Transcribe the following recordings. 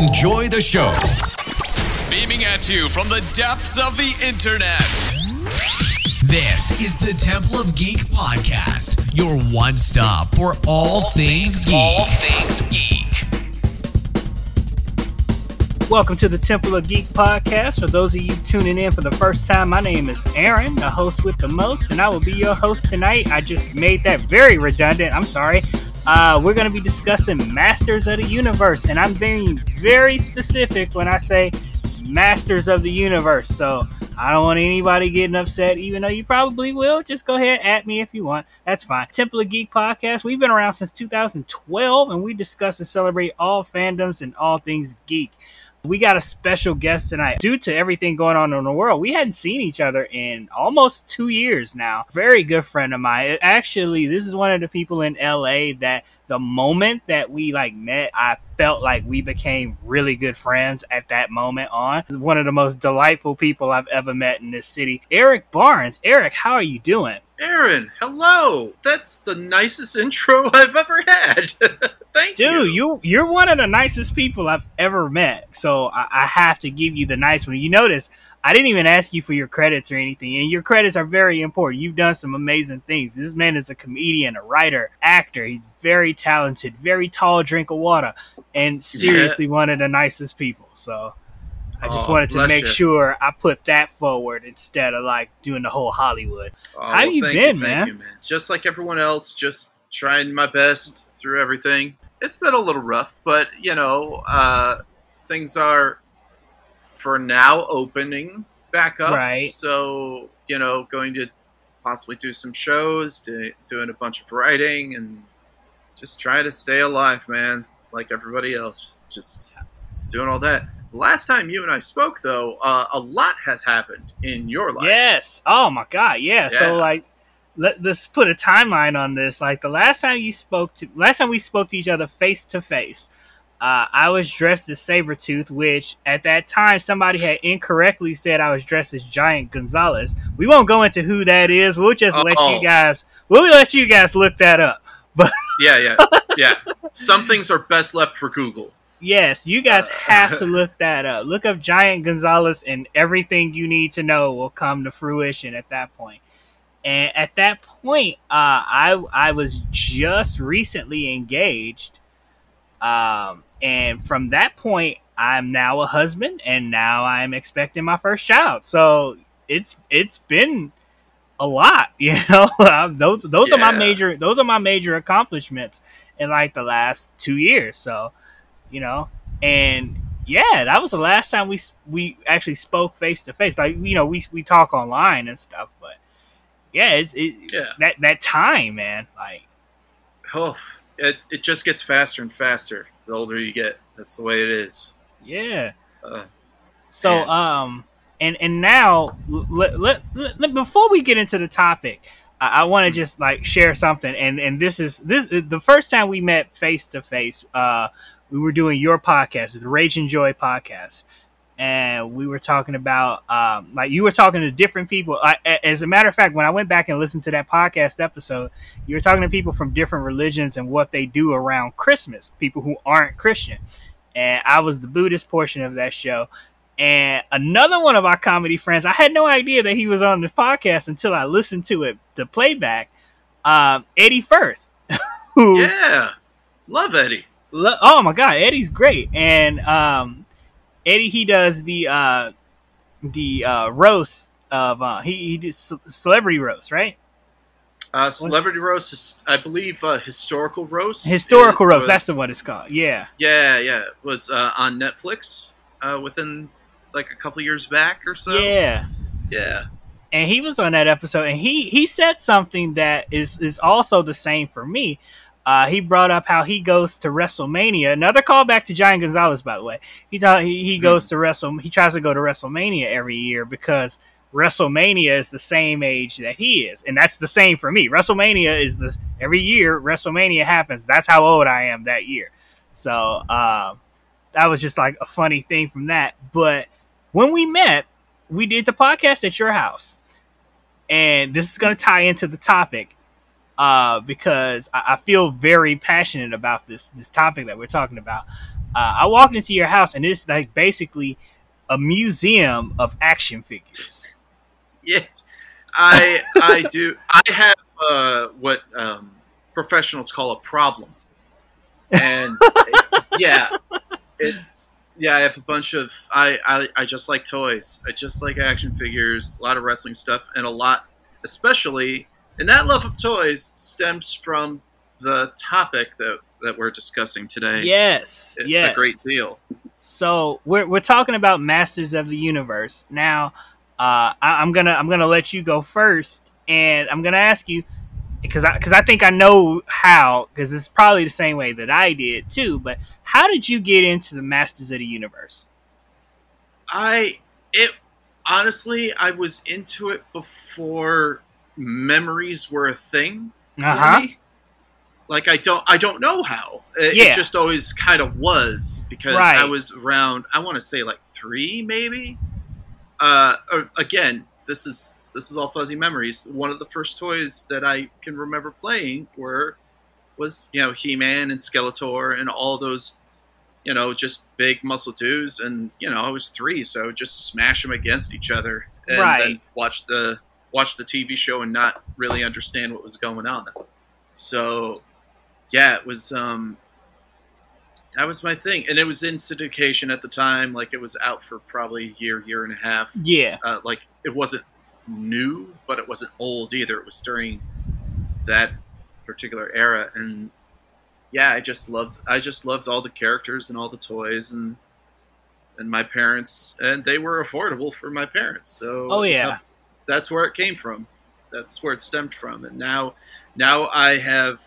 Enjoy the show. Beaming at you from the depths of the internet. This is the Temple of Geek podcast, your one stop for all, things, geek. All things geek. Welcome to the Temple of Geek podcast. For those of you tuning in for the first time, my name is Aaron, the host with the most, and I will be your host tonight. I just made that very redundant. I'm sorry. Uh, we're going to be discussing Masters of the Universe, and I'm being very specific when I say Masters of the Universe. So I don't want anybody getting upset, even though you probably will. Just go ahead, at me if you want. That's fine. Temple of Geek podcast. We've been around since 2012, and we discuss and celebrate all fandoms and all things geek. We got a special guest tonight. Due to everything going on in the world, we hadn't seen each other in almost two years now. Very good friend of mine. Actually, this is one of the people in LA that the moment that we like met, I felt like we became really good friends at that moment on. One of the most delightful people I've ever met in this city. Eric Barnes. Eric, how are you doing? Aaron, hello. That's the nicest intro I've ever had. Thank Dude, you. you you're one of the nicest people I've ever met. So I, I have to give you the nice one. You notice I didn't even ask you for your credits or anything, and your credits are very important. You've done some amazing things. This man is a comedian, a writer, actor. He's very talented, very tall drink of water, and seriously one of the nicest people. So I just Oh, wanted to make you. sure I put that forward instead of like doing the whole Hollywood. Oh, How you thank been, thank man? You, man? Just like everyone else, just trying my best through everything. It's been a little rough, but you know, uh, things are for now opening back up. Right. So you know, going to possibly do some shows, do, doing a bunch of writing, and just trying to stay alive, man. Like everybody else, just doing all that. Last time you and I spoke, though, uh, a lot has happened in your life. Yes. Oh my god. Yeah. Yeah. So like, let, let's put a timeline on this. Like the last time you spoke to, last time we spoke to each other face to face, uh, I was dressed as Sabretooth, which at that time somebody had incorrectly said I was dressed as Giant Gonzalez. We won't go into who that is. We'll just let Oh. you guys. We'll let you guys look that up. But yeah, yeah, yeah. Some things are best left for Google. Yes, you guys Uh, have to look that up. Look up Giant Gonzalez, and everything you need to know will come to fruition at that point. And at that point, uh, I I was just recently engaged, um, and from that point, I'm now a husband, and now I'm expecting my first child. So it's it's been a lot, you know. those those are my major those are my major accomplishments in like the last two years. So you know and yeah that was the last time we we actually spoke face to face like you know we we talk online and stuff but yeah it's it, Yeah. that that time man like Oh, it, it just gets faster and faster the older you get. That's the way it is. yeah Uh, so Man. um and and now let, let, let- before we get into the topic i, I want to just like share something and and this is this the first time we met face to face uh we were doing your podcast the rage and joy podcast and we were talking about um, like you were talking to different people. I, as a matter of fact, when I went back and listened to that podcast episode, you were talking to people from different religions and what they do around Christmas. People who aren't Christian, and I was the Buddhist portion of that show. And another one of our comedy friends, I had no idea that he was on the podcast until I listened to it, the playback. Um, Eddie Firth, who yeah, love Eddie. Lo- oh my god, Eddie's great, and um, Eddie he does the uh, the uh, roast of uh, he he did ce- celebrity roast, right? Uh, Celebrity roast, is, I believe, uh, historical roast. Historical roast, that's was- the one it's called. Yeah, Yeah, yeah, it was uh, on Netflix uh, within like a couple years back or so. yeah. yeah. and he was on that episode and he he said something that is is also the same for me uh, he brought up how he goes to WrestleMania. Another callback to Giant Gonzalez, by the way. He thought he, he goes to Wrestle. He tries to go to WrestleMania every year because WrestleMania is the same age that he is, and that's the same for me. WrestleMania is the every year WrestleMania happens. That's how old I am that year. So uh, that was just like a funny thing from that. But when we met, we did the podcast at your house, and this is going to tie into the topic uh, because I, I feel very passionate about this this topic that we're talking about. Uh, I walked into your house and it's like basically a museum of action figures. Yeah, I I do. I have uh, what um, professionals call a problem, and yeah, it's yeah. I have a bunch of I, I I just like toys. I just like action figures. A lot of wrestling stuff, and a lot, especially, and that love of toys stems from the topic that that we're discussing today. Yes, a, yes, a great deal. So we're we're talking about Masters of the Universe now. Uh, I, am gonna I'm gonna let you go first, and I'm gonna ask you because I because I think I know how because it's probably the same way that I did too. But how did you get into the Masters of the Universe? I it honestly I was into it before memories were a thing. Uh huh. Like I don't I don't know how. It, Yeah. it just always kind of was because Right. I was around I want to say like 3 maybe. Uh or, again, this is this is all fuzzy memories. One of the first toys that I can remember playing were was, you know, He-Man and Skeletor and all those you know, just big muscle dudes and you know, I was 3 so just smash them against each other and Right. then watch the watch the TV show and not really understand what was going on. So yeah, it was um that was my thing. And it was in syndication at the time, like it was out for probably a year, year and a half. Yeah. Uh, like it wasn't new, but it wasn't old either. It was during that particular era and yeah, I just loved I just loved all the characters and all the toys and and my parents and they were affordable for my parents. So Oh, yeah. That's where it came from. That's where it stemmed from. And now now I have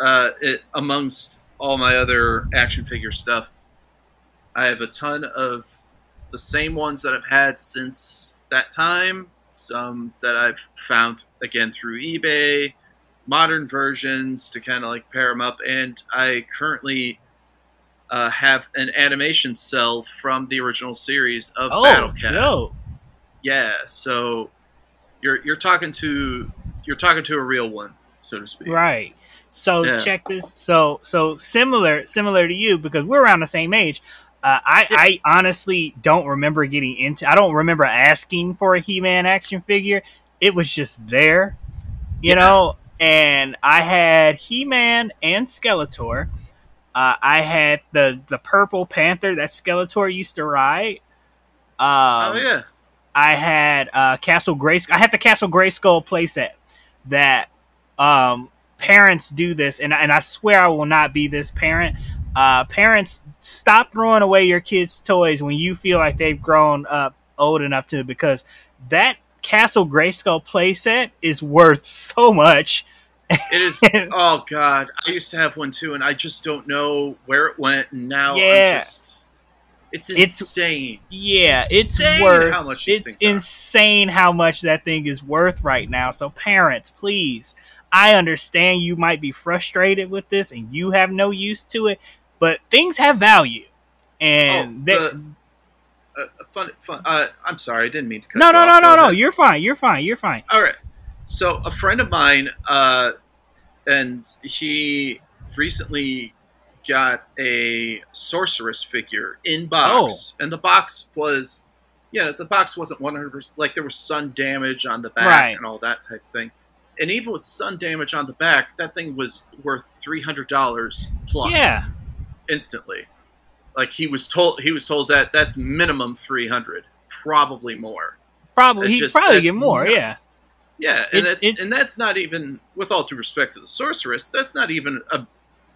uh, it amongst all my other action figure stuff. I have a ton of the same ones that I've had since that time. Some that I've found again through eBay, modern versions to kind of like pair them up, and I currently uh, have an animation cell from the original series of Oh, Battle Cat. yo. Yeah, so you're you're talking to you're talking to a real one, so to speak. Right. So Yeah. check this. So so similar similar to you because we're around the same age. Uh, I I honestly don't remember getting into. I don't remember asking for a He-Man action figure. It was just there, you Yeah. know. And I had He-Man and Skeletor. Uh, I had the the purple panther that Skeletor used to ride. Um, oh yeah, I had uh, Castle Grayskull. I had the Castle Grayskull playset that um, parents do this, and and I swear I will not be this parent. Uh, parents, stop throwing away your kids' toys when you feel like they've grown up old enough to, because that Castle Grayskull playset is worth so much. it is. oh god, I used to have one too, and I just don't know where it went. And now Yeah. I'm just. It's It's- insane. Yeah, it's insane worth. how much it's things are. insane how much that thing is worth right now. So parents, please, I understand you might be frustrated with this and you have no use to it, but things have value. And oh, they- the, uh, fun, fun. Uh, I'm sorry, I didn't mean to cut no, no, no, no, no. You're fine. You're fine. You're fine. All right. So a friend of mine, uh, and he recently got a sorceress figure in box, Oh. and the box was, yeah, the box wasn't one hundred percent like there was sun damage on the back Right. and all that type of thing. And even with sun damage on the back, that thing was worth three hundred dollars plus. Yeah. instantly. Like he was told, he was told that that's minimum three hundred, probably more. Probably he just- probably get more. nuts. Yeah. Yeah, and It's- that's it's- and that's not even with all due respect to the sorceress, that's not even a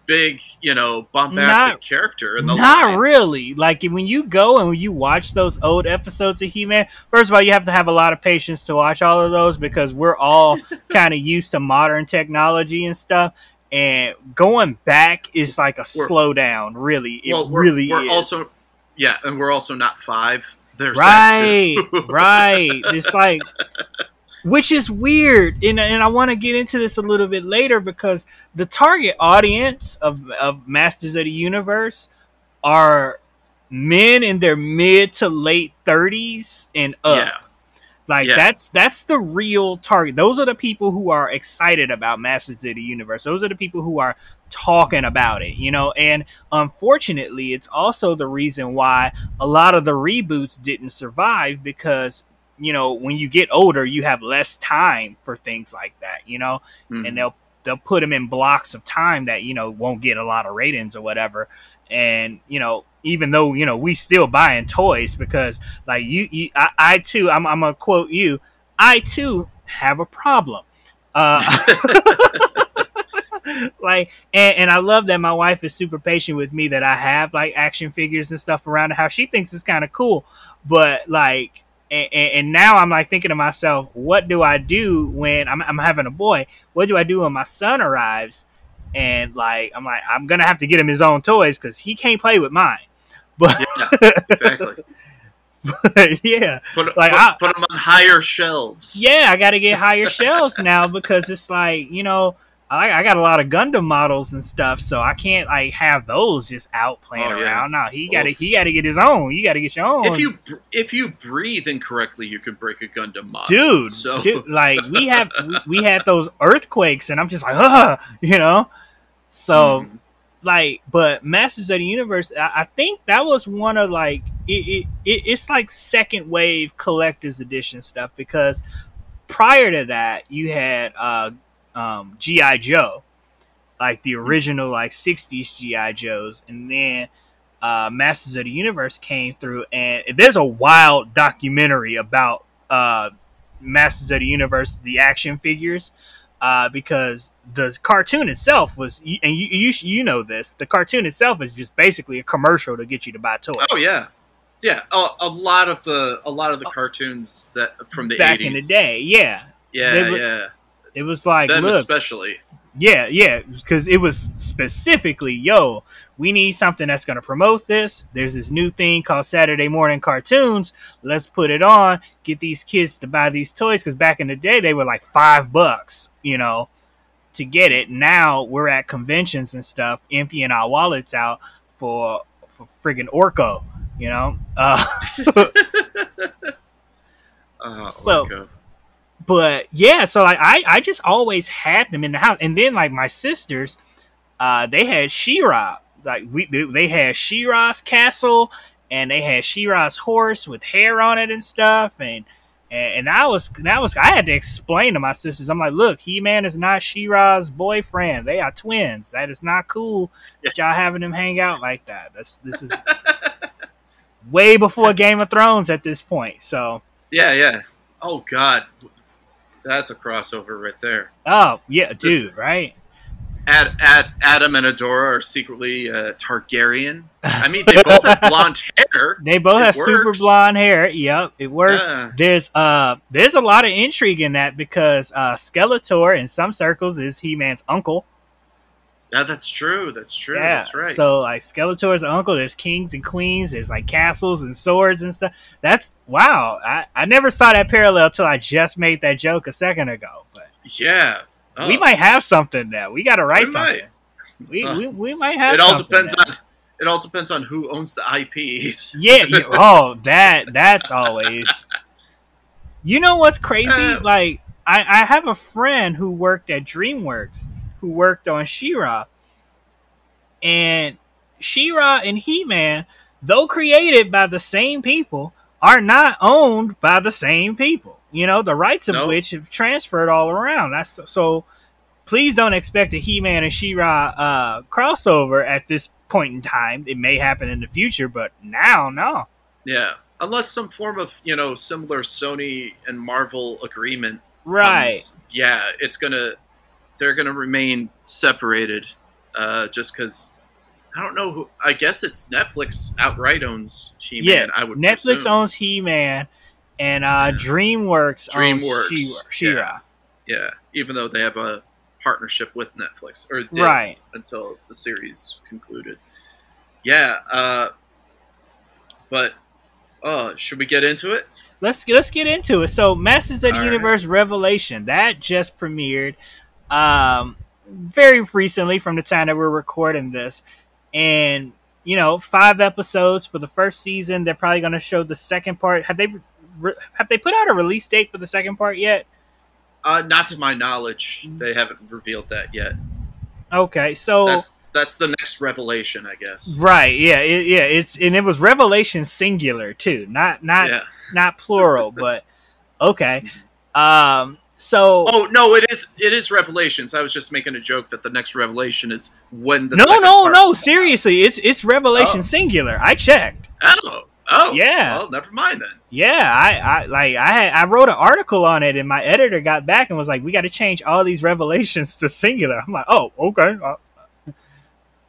big, you know, bombastic Not- character in the Not line. really. Like when you go and when you watch those old episodes of He-Man, first of all, you have to have a lot of patience to watch all of those because we're all kind of used to modern technology and stuff. And going back is like a We're- slowdown. Really, it well, we're, really we're is. also yeah, and we're also not five. There's right, right. It's like, which is weird, and and I want to get into this a little bit later because the target audience of of Masters of the Universe are men in their mid to late thirties and up. yeah, Like Yeah. that's that's the real target. Those are the people who are excited about Masters of the Universe. Those are the people who are talking about it, you know, and unfortunately, it's also the reason why a lot of the reboots didn't survive because you know when you get older, you have less time for things like that, you know, Mhm. and they'll they'll put them in blocks of time that you know won't get a lot of ratings or whatever, and you know even though you know we still buying toys because like you, you I, I too I'm, I'm gonna quote you I too have a problem. Uh, like and, and I love that my wife is super patient with me that I have like action figures and stuff around the house. She thinks it's kind of cool, but like and, and, and now I'm like thinking to myself, what do I do when I'm, I'm having a boy? What do I do when my son arrives? And like I'm like I'm gonna have to get him his own toys because he can't play with mine. But yeah, exactly. yeah, Put, Like, put, I- put them on higher shelves. yeah, I got to get higher shelves now because it's like you know I, I got a lot of Gundam models and stuff, so I can't like have those just out playing Oh, yeah. around. No, he got to he got to get his own. You got to get your own. If you if you breathe incorrectly, you could break a Gundam model. dude, so dude, like we have we, we had those earthquakes, and I'm just like, Ugh, you know. So Mhm. like, but Masters of the Universe, I, I think that was one of like it, it, it. It's like second wave collector's edition stuff because prior to that, you had uh, um, GI Joe, like the original like '60s GI Joes, and then uh, Masters of the Universe came through, and there's a wild documentary about uh, Masters of the Universe, the action figures, uh, because the cartoon itself was, and you, you you know this, the cartoon itself is just basically a commercial to get you to buy toys. Oh yeah, yeah. A, a lot of the a lot of the cartoons that from the back 80s. in the day, yeah, Yeah, they yeah. It was like, Them look, especially. Yeah, yeah, because it was specifically, yo, we need something that's going to promote this. There's this new thing called Saturday morning cartoons. Let's put it on, get these kids to buy these toys because back in the day they were like five bucks, you know, to get it. Now we're at conventions and stuff, emptying our wallets out for for friggin' Orco, you know. Uh, Oh, So-. But yeah, so like I, I just always had them in the house, and then like my sisters, uh, they had She-Ra, like we they, had She-Ra's castle, and they had She-Ra's horse with hair on it and stuff, and and, and I was that was I had to explain to my sisters, I'm like, look, He Man is not She-Ra's boyfriend, they are twins. That is not cool. that y'all having them hang out like that. That's this is way before Game of Thrones at this point. So Yeah, yeah. Oh God, that's a crossover right there. oh yeah, dude, right? Ad, Ad, Adam and Adora are secretly uh, Targaryen. I mean, they both have blonde hair. They both It have super blonde hair. Yep, it works. Yeah. There's uh there's a lot of intrigue in that because uh Skeletor in some circles is He Man's uncle. Yeah, that's true. That's true. yeah. That's right. So like Skeletor's uncle, there's kings and queens, there's like castles and swords and stuff. That's wow. I, I never saw that parallel till I just made that joke a second ago. But yeah. Oh, we might have something now. We gotta write We something. might. We, Huh. we, we might have It all something depends now. on. It all depends on who owns the IPs. Yeah. you- oh, that that's always. You know what's crazy? Uh, like, I I have a friend who worked at DreamWorks who worked on She-Ra, and She-Ra and He-Man, though created by the same people, are not owned by the same people. You know, the rights of No. which have transferred all around. That's so. Please don't expect a He-Man and She-Ra uh, crossover at this point in time. It may happen in the future, but now, no. Yeah, unless some form of you know similar Sony and Marvel agreement. Right. comes, yeah, it's gonna. They're gonna remain separated, uh, just because. I don't know who. I guess it's Netflix outright owns He-Man. Yeah, I would. Netflix presume. owns He Man, and uh, Yeah. DreamWorks, owns DreamWorks, She- She-Ra. Yeah, even though they have a partnership with Netflix, or Right. until the series concluded. Yeah, uh, but uh, should we get into it? Let's let's get into it. So, Masters of the All right. Universe Revelation that just premiered, um, very recently from the time that we're recording this, and you know, five episodes for the first season. They're probably going to show the second part. Have they re- have they put out a release date for the second part yet? Uh, not to my knowledge, they haven't revealed that yet. Okay, so That's that's the next revelation, I guess. right, yeah, it, yeah, it's and it was revelation singular too, not not Yeah. not plural, but okay. Um, so Oh no, it is it is revelations. I was just making a joke that the next revelation is when the no, no, no, seriously, it's it's revelation Oh. singular. I checked. Oh, oh, Yeah. Well, never mind then. Yeah, I, I like I had I wrote an article on it, and my editor got back and was like, "We got to change all these revelations to singular." I'm like, "Oh, okay." Uh,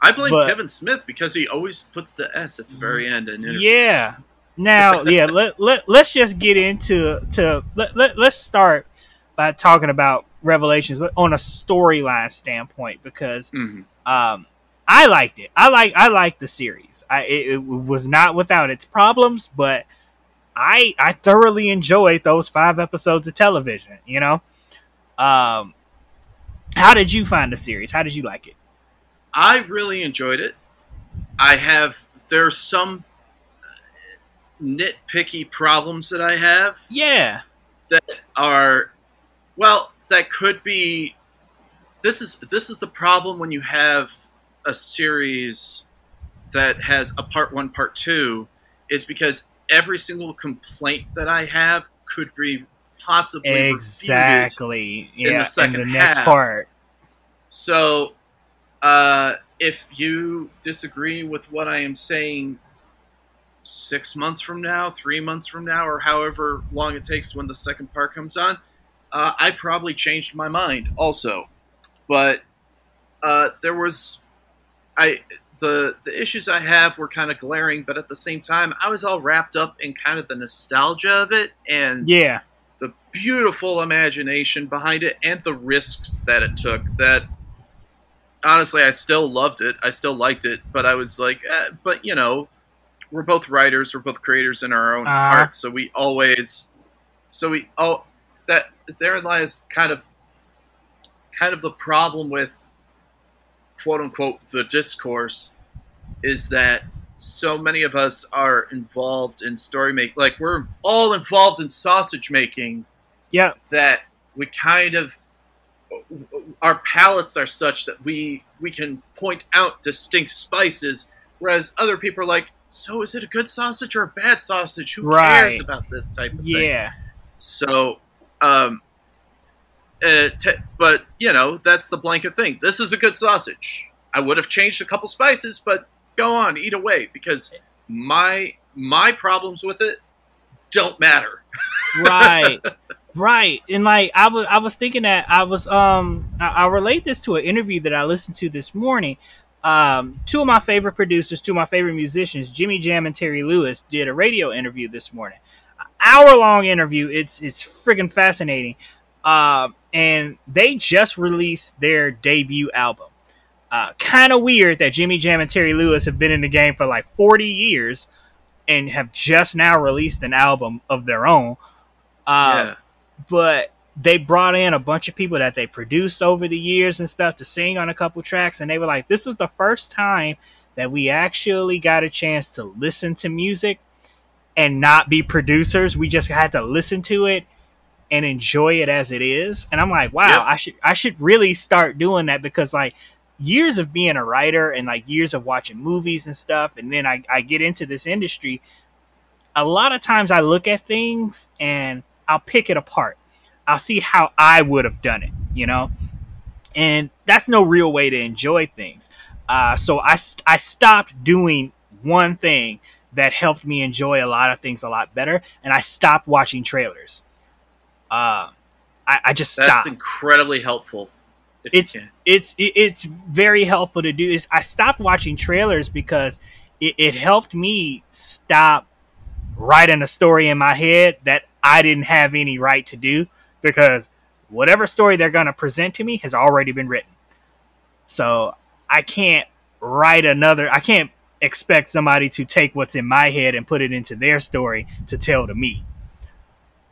I blame But- Kevin Smith because he always puts the S at the very end in interviews. yeah. Now, yeah, let, let let's just get into to let, let let's start by talking about revelations on a storyline standpoint because Mhm. um I liked it. I like I liked the series. I it, it was not without its problems, but I I thoroughly enjoyed those five episodes of television. You know, um, how did you find the series? How did you like it? I really enjoyed it. I have there's some nitpicky problems that I have Yeah, that are well that could be this is this is the problem when you have a series that has a part 1 part 2 is because every single complaint that I have could be possibly exactly. in the second in the next half. part. So, uh, if you disagree with what I am saying six months from now, three months from now, or however long it takes when the second part comes on, uh, I probably changed my mind also. But uh, there was, I the the issues I have were kind of glaring, but at the same time, I was all wrapped up in kind of the nostalgia of it and Yeah, the beautiful imagination behind it and the risks that it took that honestly i still loved it i still liked it but i was like eh, but you know we're both writers we're both creators in our own Uh-huh. art so we always so we oh that therein lies kind of kind of the problem with quote unquote the discourse is that so many of us are involved in story making like we're all involved in sausage making yeah, that we kind of our palates are such that we we can point out distinct spices whereas other people are like so is it a good sausage or a bad sausage? Who cares about this type of thing? Yeah. so um uh, t- but you know that's the blanket thing. This is a good sausage. I would have changed a couple spices but go on eat away because my my problems with it don't matter. Right. Right. And like i was i was thinking that i was um I, I relate this to an interview that i listened to this morning. Um two of my favorite producers two of my favorite musicians jimmy jam and terry lewis did a radio interview this morning hour long interview. It's it's friggin fascinating. Um and they just released their debut album. Uh kind of weird that jimmy jam and terry lewis have been in the game for like 40 years and have just now released an album of their own. Uh, yeah. but they brought in a bunch of people that they produced over the years and stuff to sing on a couple tracks and they were like this is the first time that we actually got a chance to listen to music and not be producers we just had to listen to it and enjoy it as it is and i'm like wow i should i should really start doing that because like years of being a writer and like years of watching movies and stuff and then i, I get into this industry a lot of times i look at things and i'll pick it apart I'll see how I would have done it, you know? And that's no real way to enjoy things. Uh, so I, I stopped doing one thing that helped me enjoy a lot of things a lot better, and I stopped watching trailers. Uh, I, I just That's incredibly helpful. It's- it's it's very helpful to do this. I stopped watching trailers because it, it helped me stop writing a story in my head that I didn't have any right to do because whatever story they're going to present to me has already been written. So I can't write another. I can't expect somebody to take what's in my head and put it into their story to tell to me.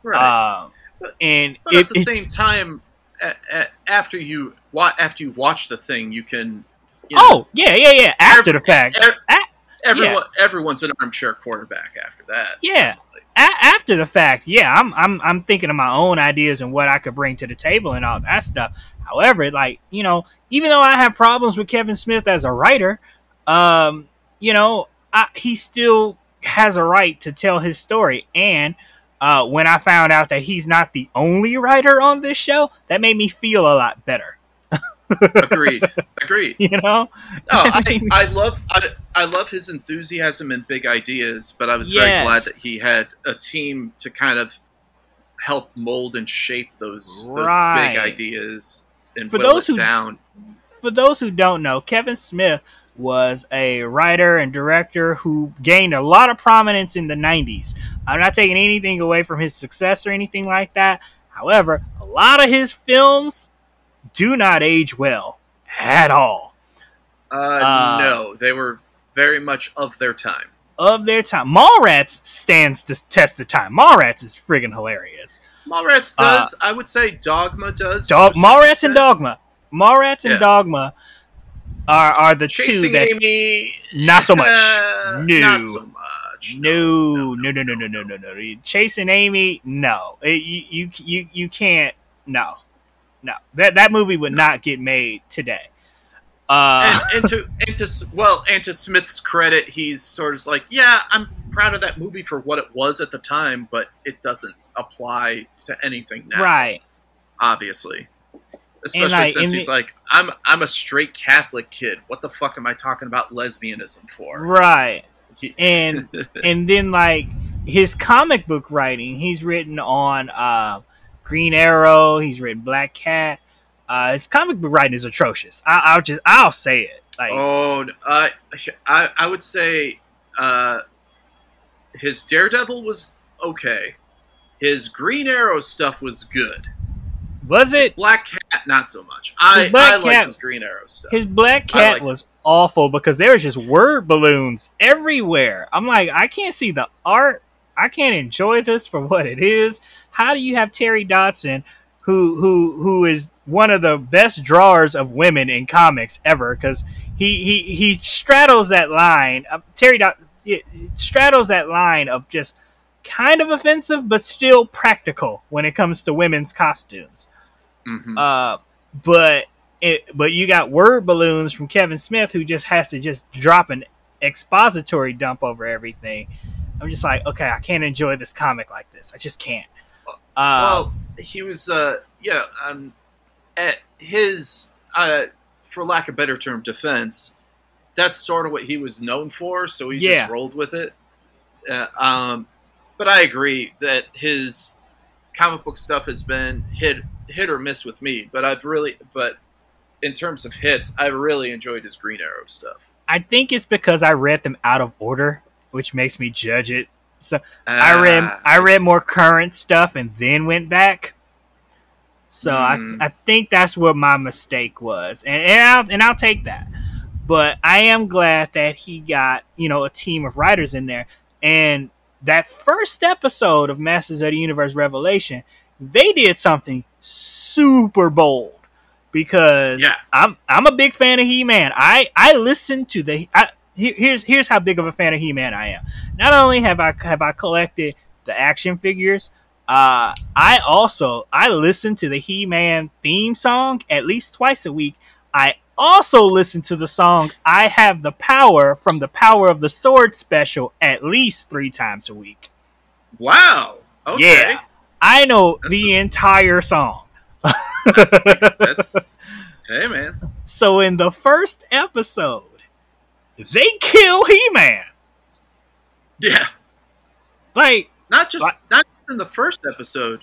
right. Um, But- and but it, at the same time, after you after you watch the thing, you can. You know, oh yeah, yeah, yeah. After Every- the fact, ev- A- everyone everyone's an armchair quarterback after that. Yeah. A- after the fact, yeah, I'm I'm I'm thinking of my own ideas and what I could bring to the table and all that stuff. However, like you know, even though I have problems with Kevin Smith as a writer, um, you know, I, he still has a right to tell his story. And uh, when I found out that he's not the only writer on this show, that made me feel a lot better. Agreed. Agreed. You know, No, I, I love I, I love his enthusiasm and big ideas, but I was very glad that he had a team to kind of help mold and shape those those big ideas and For those who- down. for those who don't know, Kevin Smith was a writer and director who gained a lot of prominence in the 90s. I'm not taking anything away from his success or anything like that. However, a lot of his films do not age well at all. Uh, Uh, no, they were very much of their time. Of their time, Mallrats stands to test of time. Mallrats is friggin' hilarious. Mallrats Uh, does. I would say Dogma does. Dog, to a certain Mallrats and. Dogma, Mallrats and Yeah. Dogma are are the two Chasing that's Amy. not so much. uh, No. Not so much. No, no, no, no, no, no, no, no. Chasing Amy, no. It- you, you, you, you can't. No, no. That that movie would not get made today. Uh, and, and to and to well and to Smith's credit, he's sort of like, yeah, I'm proud of that movie for what it was at the time, but it doesn't apply to anything now, right. Obviously, especially like, since he's the- like, I'm I'm a straight Catholic kid. What the fuck am I talking about lesbianism for? Right. And and then like his comic book writing, he's written on uh, Green Arrow. He's written Black Cat. Uh, his comic book writing is atrocious. I, I'll just I'll say it. Like Oh, I I I would say uh, his Daredevil was okay. His Green Arrow stuff was good. was it? Black Cat, not so much. I I liked his Green Arrow stuff. His Black Cat was awful because there was just word balloons everywhere. I'm like, I can't see the art. I can't enjoy this for what it is. How do you have Terry Dodson, who who who is one of the best drawers of women in comics ever? Because he he he straddles that line. Uh, Terry Dod it- it straddles that line of just kind of offensive, but still practical when it comes to women's costumes. Mhm. Uh, but it, but you got word balloons from Kevin Smith who just has to just drop an expository dump over everything. I'm just like, okay, I can't enjoy this comic like this. I just can't. Uh, well, he was, uh, yeah, um, at his, uh, for lack of a better term, defense. That's sort of what he was known for, so he Yeah. just rolled with it. Uh, um, but I agree that his comic book stuff has been hit hit or miss with me. But I've really, but in terms of hits, I really enjoyed his Green Arrow stuff. I think it's because I read them out of order, which makes me judge it. So I read Ah, I read more current stuff and then went back. So Mm. I I think that's what my mistake was, and and I'll, and I'll take that. But I am glad that he got you know a team of writers in there, and that first episode of Masters of the Universe Revelation, they did something super bold because Yeah. I'm I'm a big fan of He Man. I I listen to the I, here's here's how big of a fan of He Man I am. Not only have I have I collected the action figures, uh, I also I listen to the He Man theme song at least twice a week. I also listen to the song "I Have the Power" from the Power of the Sword special at least three times a week. Wow. Okay. Yeah, I know the entire song. That's hey man. So in the first episode, they kill He Man. Yeah. Like Not just What? not just in the first episode.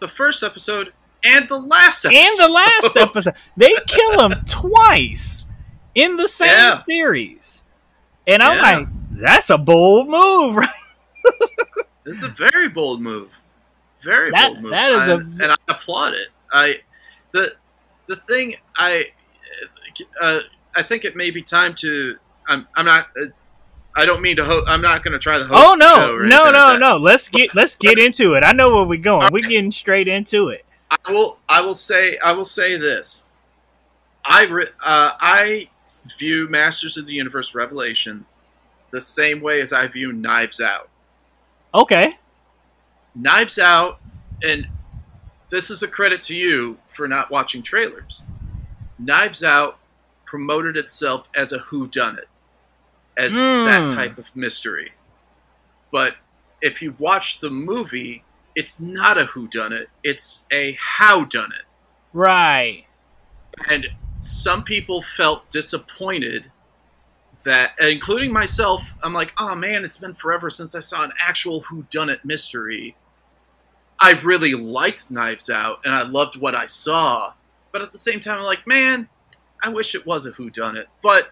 The first episode and the last episode. and the last episode, they kill him twice in the same Yeah. series. And I'm Yeah. like, that's a bold move, right? This is a very bold move. Very That- bold move. that is a- and, and I applaud it. I the the thing I uh, I think it may be time to I'm I'm not uh, I don't mean to ho- I'm not going to try the host Oh the show no, no, no, like no. Let's get let's get into it. I know where we're going. We're getting straight into it. I will. I will say. I will say this. I re, uh, I view Masters of the Universe Revelation the same way as I view Knives Out. Okay. Knives Out, and this is a credit to you for not watching trailers. Knives Out promoted itself as a who done it, as Hmm. that type of mystery. But if you watch the movie, it's not a who done it, it's a how done it. Right. And some people felt disappointed that including myself, I'm like, oh man, it's been forever since I saw an actual who done it mystery. I really liked Knives Out and I loved what I saw, but at the same time I'm like, man, I wish it was a who done it, but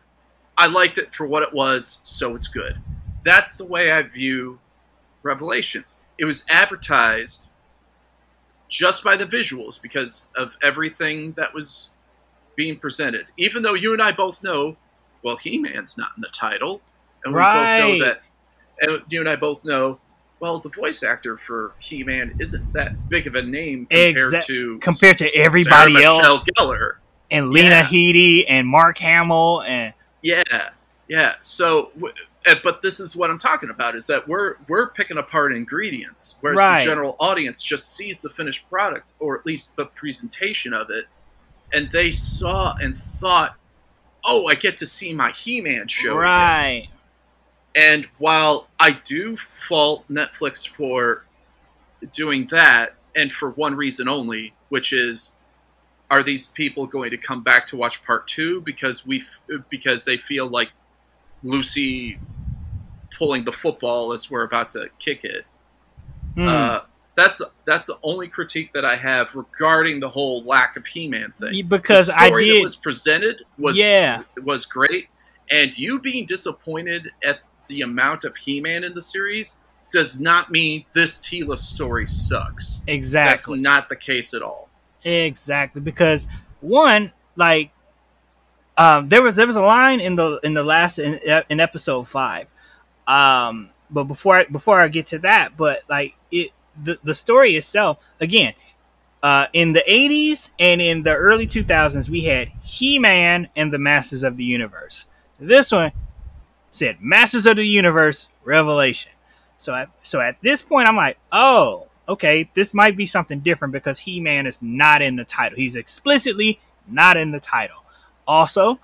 I liked it for what it was, so it's good. That's the way I view Revelations. It was advertised just by the visuals because of everything that was being presented. Even though you and I both know, well, He Man's not in the title, and we Right. both know that, and you and I both know, well, the voice actor for He Man isn't that big of a name compared Exact- to compared to Sarah everybody Michelle else. Gellar. And Lena Yeah. Headey and Mark Hamill and Yeah, yeah. So, uh, but this is what I'm talking about: is that we're we're picking apart ingredients, whereas Right. the general audience just sees the finished product, or at least the presentation of it, and they saw and thought, "Oh, I get to see my He-Man show." again." And while I do fault Netflix for doing that, and for one reason only, which is, are these people going to come back to watch part two because we because they feel like Lucy pulling the football as we're about to kick it? Hmm. Uh, that's that's the only critique that I have regarding the whole lack of He-Man thing. because the I story that did was presented was Yeah. was great, and you being disappointed at the amount of He-Man in the series does not mean this Teela story sucks. exactly. That's not the case at all. Exactly, because one, like, um, there was there was a line in the in the last in, in episode five, um, but before I, before I get to that, but like it the the story itself again, uh, in the '80s and in the early 2000s, we had He Man and the Masters of the Universe. This one said Masters of the Universe Revelation. So at, so at this point, I'm like, oh, okay, this might be something different because He Man is not in the title. He's explicitly not in the title. Also,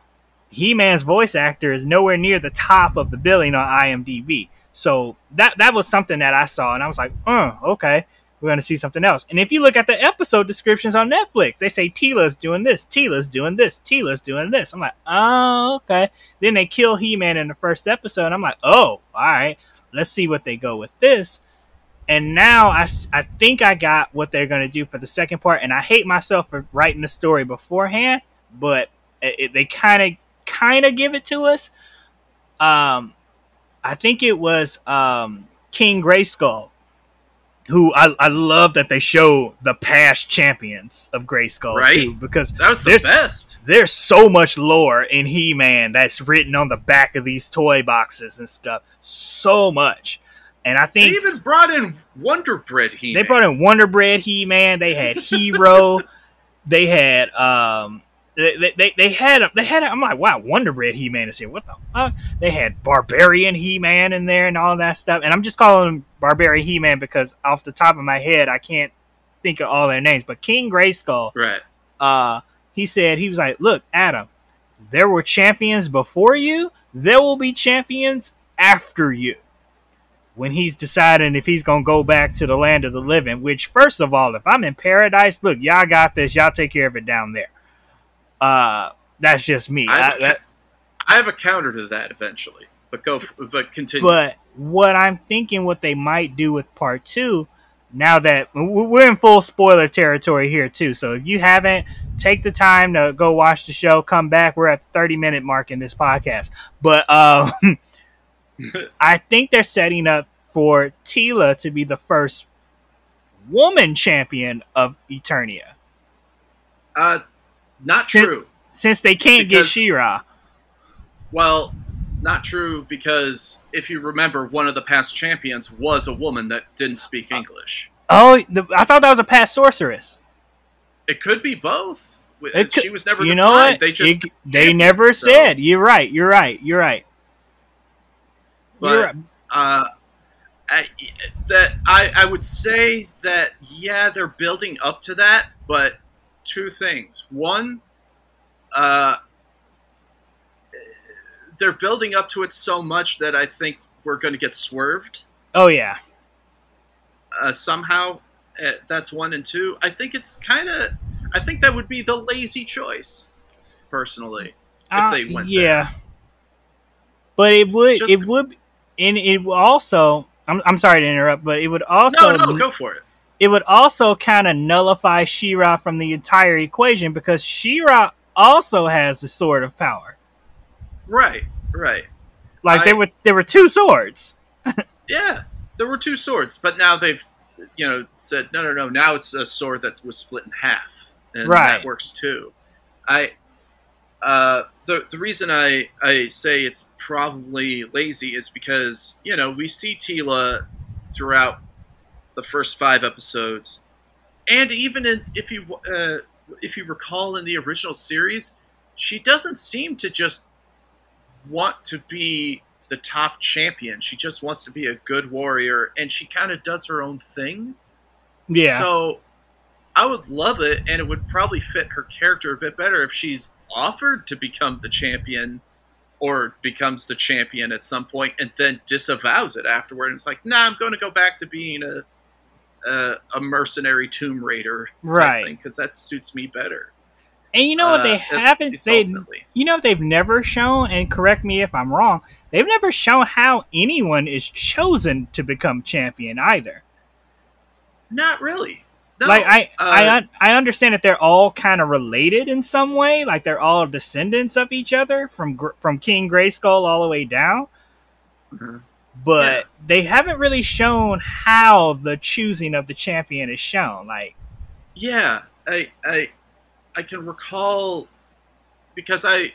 He Man's voice actor is nowhere near the top of the billing on IMDb. So that that was something that I saw, and I was like, oh, okay, we're gonna see something else. And if you look at the episode descriptions on Netflix, they say Teela's doing this, Teela's doing this, Teela's doing this. I'm like, oh, okay. Then they kill He Man in the first episode. I'm like, oh, all right let's see what they go with this. And now I, I think I got what they're going to do for the second part. And I hate myself for writing the story beforehand, but it, it- they kind of kind of give it to us. Um, I think it was um, King Grayskull, who I, I love that they show the past champions of Grayskull Right. too, because That was the There's- best. there's so much lore in He-Man that's written on the back of these toy boxes and stuff. So much. And I think They even brought in Wonder Bread He. they brought in Wonder Bread He-Man, they had Hero, they had um they, they, they had they had I'm like wow Wonder Bread He-Man is here what the fuck they had Barbarian He-Man in there and all that stuff and I'm just calling him Barbarian He-Man because off the top of my head I can't think of all their names but King Grayskull right. uh, he said he was like, "Look, Adam, there were champions before you. There will be champions after you." When he's deciding if he's gonna go back to the land of the living, which first of all, if I'm in paradise, look, y'all got this. Y'all take care of it down there. Uh, that's just me. I have, I- a, that- I have a counter to that eventually, but go. But continue. But what I'm thinking, what they might do with part two, now that we're in full spoiler territory here too. So if you haven't, take the time to go watch the show. Come back. We're at the 30 minute mark in this podcast. But um, I think they're setting up for Teela to be the first woman champion of Eternia, uh, not Sin- true. since they can't Because- get She-Ra. Well, not true because if you remember, one of the past champions was a woman that didn't speak English. Oh, the, I thought that was a past sorceress. It could be both. Could- she was never you defined. know what? They just It- they never so- said. You're right. You're right. You're right. You're But right. uh, I, that I, I would say that yeah they're building up to that but two things. One uh, they're building up to it so much that i think we're going to get swerved. Oh yeah. uh, somehow uh, that's one and two. I think it's kind of i think that would be the lazy choice personally if they went Uh, yeah. But it would Just- it would and it would also I'm I'm sorry to interrupt, but it would also no no go for it it would also kind of nullify She-Ra from the entire equation because She-Ra also has the sword of power. right right Like I- there were there were two swords. Yeah, there were two swords, but now they've, you know, said no, no, no. Now it's a sword that was split in half, and Right. that works too. I, uh, the the reason I I say it's probably lazy is because you know we see Teela throughout the first five episodes, and even in, if you uh, if you recall in the original series, she doesn't seem to just want to be the top champion. She just wants to be a good warrior, and she kind of does her own thing. Yeah. So I would love it, and it would probably fit her character a bit better if she's offered to become the champion or becomes the champion at some point and then disavows it afterward. And it's like, nah, I'm going to go back to being a a, a mercenary tomb raider, Right. Because that suits me better. and you know what uh, they at haven't they ultimately. you know they've never shown and correct me if I'm wrong. They've never shown how anyone is chosen to become champion either. Not really. No, like I, I, uh, un- I understand that they're all kind of related in some way. Like they're all descendants of each other from Gr- from King Grayskull all the way down. Mhm. But Yeah. they haven't really shown how the choosing of the champion is shown. Like, Yeah, I I I can recall because I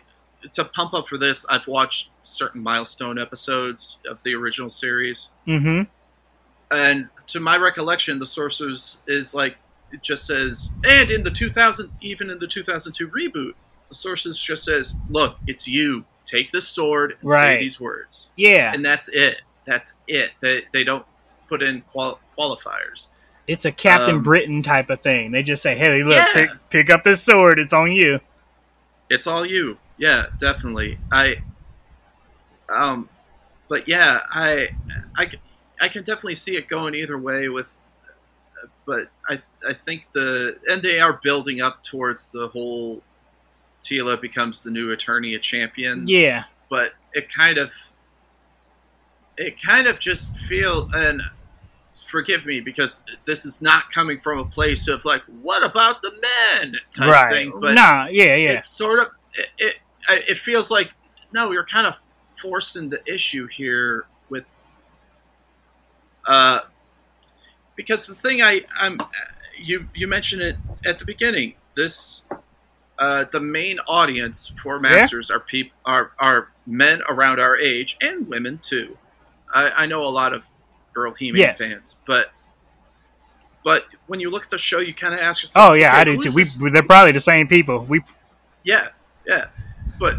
to pump up for this, I've watched certain milestone episodes of the original series, mm-hmm. and to my recollection, the sorcerers is like it just says, and in the 2000, even in the 2002 reboot, the sorceress just says, "Look, it's you. Take this sword and Right. say these words," yeah, and that's it. That's it. They they don't put in qual- qualifiers. it's a Captain um, Britain type of thing. They just say, "Hey, look, Yeah. pick, pick up this sword. It's on you." it's all you yeah definitely i um but yeah I, I, I can definitely see it going either way with but i i think the and they are building up towards the whole Teela becomes the new attorney a champion Yeah, but it kind of it kind of just feel and forgive me because this is not coming from a place of like what about the men type right. thing but nah, yeah, yeah. it's sort of it, it it feels like no you're kind of forcing the issue here with uh because the thing i i'm you you mentioned it at the beginning this uh the main audience for masters are peop are are men around our age and women too i i know a lot of girl he-man Yes. fans but but when you look at the show you kind of ask yourself Oh yeah, I do too. We this- they're probably the same people. We yeah, yeah. But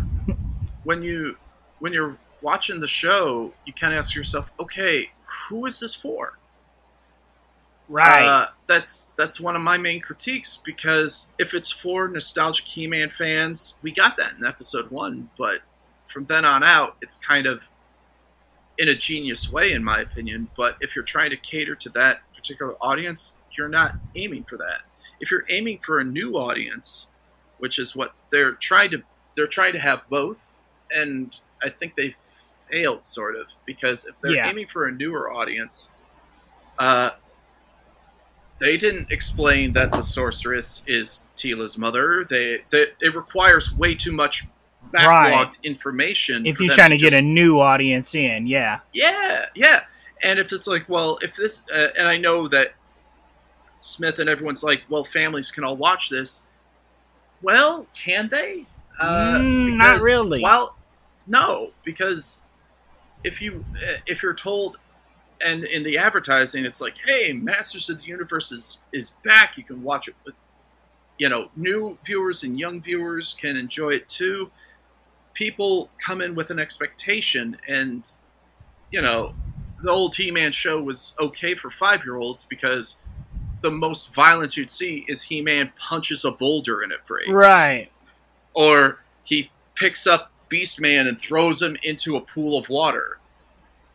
when you when you're watching the show, you kind of ask yourself, okay, who is this for? right. Uh, that's that's one of my main critiques because if it's for nostalgic He-Man fans, we got that in episode one, but from then on out, it's kind of in a genius way, in my opinion. But if you're trying to cater to that particular audience, you're not aiming for that. If you're aiming for a new audience, which is what they're trying to they're trying to have both, and I think they failed sort of because if they're Yeah. aiming for a newer audience, uh, they didn't explain that the sorceress is Teela's mother. They, they it requires way too much backlogged Right. information. if you're trying to, get just- a new audience in, yeah. yeah, yeah. And if it's like, well, if this, uh, and I know that Smith and everyone's like, well, families can all watch this. Well, can they? Uh, Mm, not really. Well, no, because if you uh, if you're told, and in the advertising, it's like, hey, Masters of the Universe is is back. You can watch it with, you know, new viewers and young viewers can enjoy it too. People come in with an expectation, and you know, the old He-Man show was okay for five-year-olds because the most violence you'd see is He-Man punches a boulder and it breaks, Right. Or he picks up Beastman and throws him into a pool of water.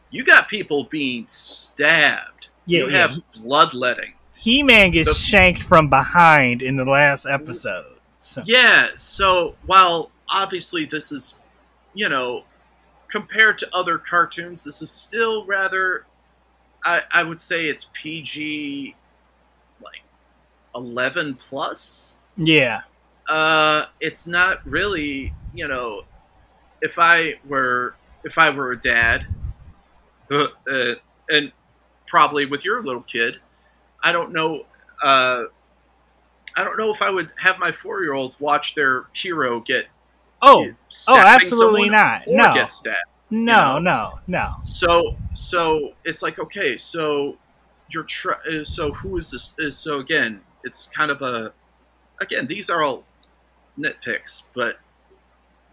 You got people being stabbed. Yeah, you yeah. have bloodletting. He Man gets The- shanked from behind in the last episode. So, Yeah, so while obviously this is, you know, compared to other cartoons, this is still rather, I, I would say it's PG, like, 11 plus. yeah. Uh, it's not really, you know, if I were, if I were a dad, uh, uh, and probably with your little kid, I don't know, uh, I don't know if I would have my four year old watch their hero get Oh, oh, absolutely not. No. get stabbed. no, know. no, no. So so it's like okay, so you're try- uh, so who is this? Is so again, it's kind of a again these are all nitpicks, but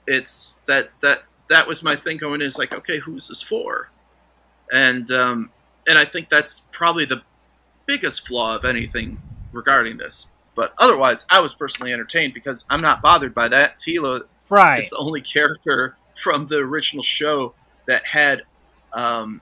it's that that that was my thing going in is like okay, who's this for? And um, and I think that's probably the biggest flaw of anything regarding this. But otherwise, I was personally entertained because I'm not bothered by that. Teela Right. is the only character from the original show that had um,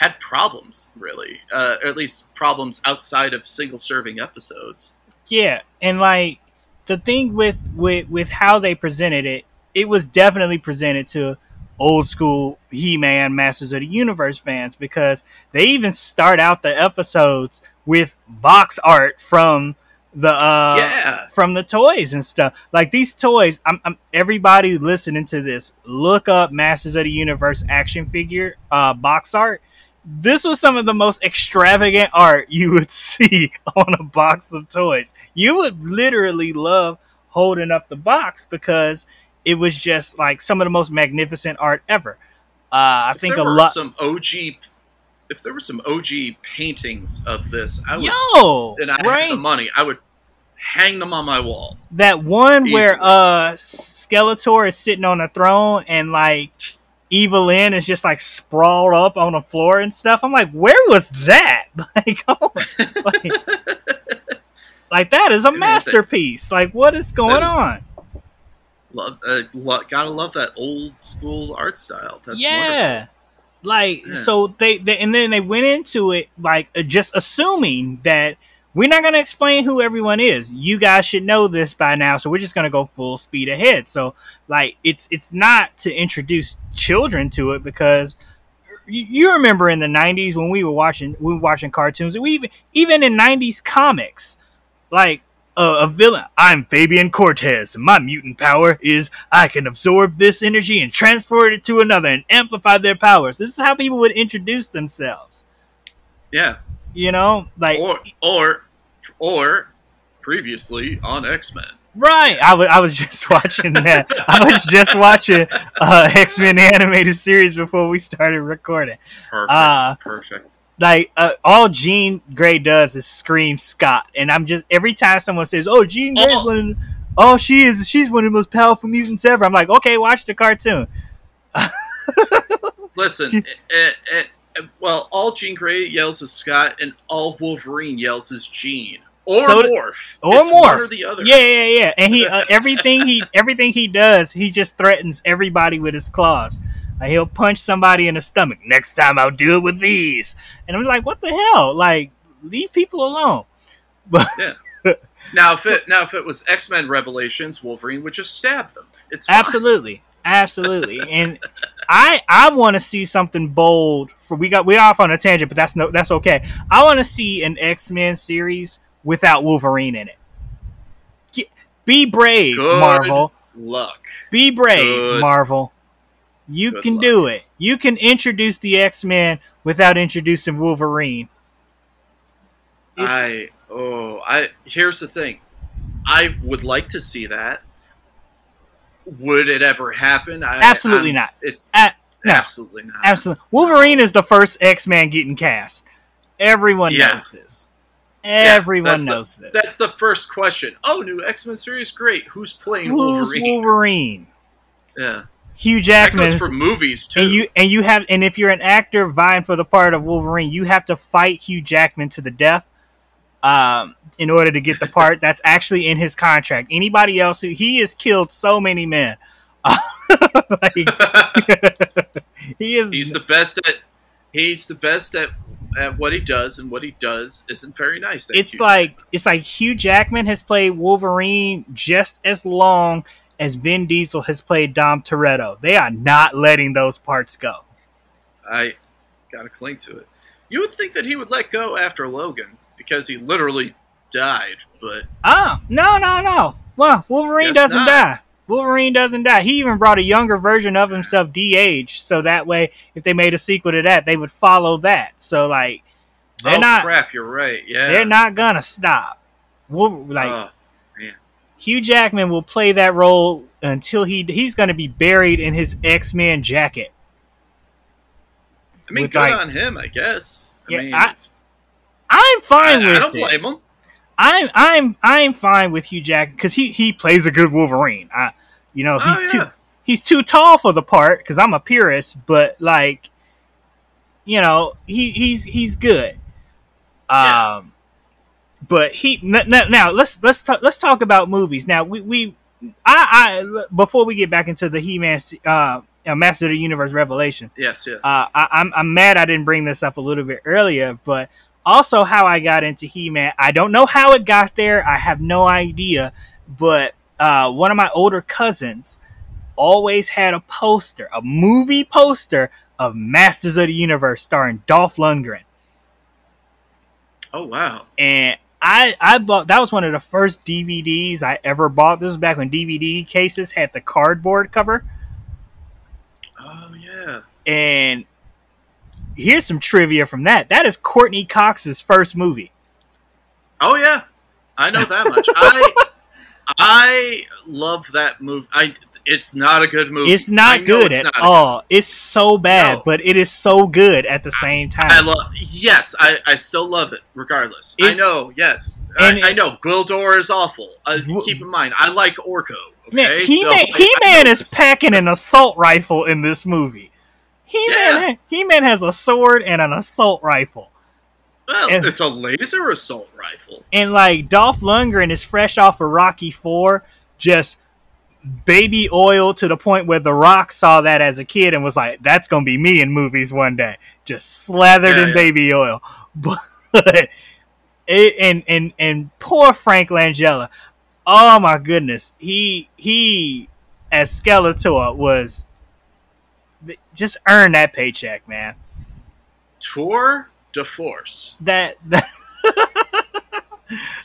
had problems, really, uh, or at least problems outside of single serving episodes. Yeah, and like the thing with with with how they presented it, it was definitely presented to old school He-Man Masters of the Universe fans because they even start out the episodes with box art from the uh yeah, from the toys and stuff. Like these toys, I'm, I'm everybody listening to this, look up Masters of the Universe action figure uh, box art. This was some of the most extravagant art you would see on a box of toys. You would literally love holding up the box because it was just like some of the most magnificent art ever. Uh, I if think a lot. some OG. If there were some OG paintings of this, I would, Yo, and I had right? the money, I would hang them on my wall. that one where uh Skeletor is sitting on a throne and like Evil-Lyn is just like sprawled up on the floor and stuff. I'm like, where was that? Like, oh, like, like that is a mean, it's a- masterpiece. Like, what is going on? Love, uh, lo- gotta love that old school art style. That's yeah. Like so they, they and then they went into it like uh, just assuming that we're not going to explain who everyone is. You guys should know this by now, so we're just going to go full speed ahead. So like it's it's not to introduce children to it because you, you remember in the 90s when we were watching we were watching cartoons we even even in 90s comics like uh, a villain i'm fabian cortez my mutant power is i can absorb this energy and transport it to another and amplify their powers this is how people would introduce themselves Yeah, you know like or or or previously on X Men. Right. I I was just watching that. I was just watching uh, X Men animated series before we started recording. Perfect. Uh, perfect. Like uh, all Jean Grey does is scream Scott, and I'm just every time someone says, "Oh, Jean Grey's Oh. one," of, oh, she is, she's one of the most powerful mutants ever. I'm like, okay, watch the cartoon. Listen, it, it, it, well, all Jean Grey yells is Scott, and all Wolverine yells is Jean or So- Morph. Or It's Morph, or the other. Yeah, yeah, yeah. And he uh, everything he everything he does, he just threatens everybody with his claws. Like he'll punch somebody in the stomach. Next time I'll do it with these. And I'm like, what the hell? Like, leave people alone. But Now, if it now if it was X Men Revelations, Wolverine would just stab them. It's fine. absolutely, absolutely. and I I want to see something bold. For we got we are off on a tangent, but that's no that's okay. I want to see an X Men series without Wolverine in it. Get- Be brave, Good Marvel. Luck. Be brave, Good. Marvel. You Good can luck. do it. You can introduce the X Men without introducing Wolverine. It's- I oh I here's the thing. I would like to see that. Would it ever happen? I, Absolutely I'm- not. It's no. absolutely not. Absolutely, Wolverine is the first X Man getting cast. Everyone Yeah. knows this. Everyone that's the- knows this. That's the first question. Oh, new X Men series, great. Who's playing Who's Wolverine? Wolverine? Yeah, Hugh That Jackman goes for movies too. and you and you have and if you're an actor vying for the part of Wolverine, you have to fight Hugh Jackman to the death um, in order to get the part. That's actually in his contract. Anybody else who he has killed so many men. like, he is he's the best at he's the best at at what he does, and what he does isn't very nice. It's you. like it's like Hugh Jackman has played Wolverine just as long as Vin Diesel has played Dom Toretto. They are not letting those parts go. I gotta cling to it. You would think that he would let go after Logan because he literally died, but Oh, no, no, no. Well, Wolverine doesn't not. die. Wolverine doesn't die. He even brought a younger version of himself de-aged, so that way, if they made a sequel to that, they would follow that. So, like, they're oh not crap, you're right. Yeah, they're not gonna stop. Wol- like Oh, Hugh Jackman will play that role until he he's gonna be buried in his X Men jacket. I mean, with, good like- on him, I guess. I Yeah, mean, I- I'm fine I, with I don't it. blame him. I'm I'm I'm fine with Hugh Jackman because he he plays a good Wolverine. I, you know, he's oh, too he's too tall for the part because I'm a purist, but like, you know, he he's he's good. Yeah. Um, but he n- n- now let's let's talk let's talk about movies. Now we we I I before we get back into the He Man uh, uh, Master of the Universe Revelations. Yes, yes. Uh, I, I'm I'm mad I didn't bring this up a little bit earlier, but also how I got into He Man. I don't know how it got there. I have no idea. But uh, one of my older cousins always had a poster, a movie poster of Masters of the Universe starring Dolph Lundgren, oh wow. and I I bought that was one of the first DVDs I ever bought. This was back when DVD cases had the cardboard cover. Oh yeah. And here's some trivia from that. That is Courteney Cox's first movie. Oh yeah. I know that much. I I love that movie. I it's not a good movie. It's not good it's at not all. It's so bad, No. but it is so good at the same time. I love. Yes, I, I still love it. Regardless, It's- I know. Yes, and- I, I know. Gwildor is awful. Uh, W- keep in mind, I like Orko. Okay? Man, He So, Man, He Man is packing an assault rifle in this movie. He Man, Yeah. He Man has a sword and an assault rifle, Well, and- it's a laser assault rifle. and like Dolph Lundgren is fresh off of Rocky Four, just baby oil to the point where The Rock saw that as a kid and was like, "That's gonna be me in movies one day," just slathered Yeah, in yeah. baby oil. But it, and and and poor Frank Langella, oh my goodness, he he as Skeletor was just earned that paycheck, man. Tour de Force That that.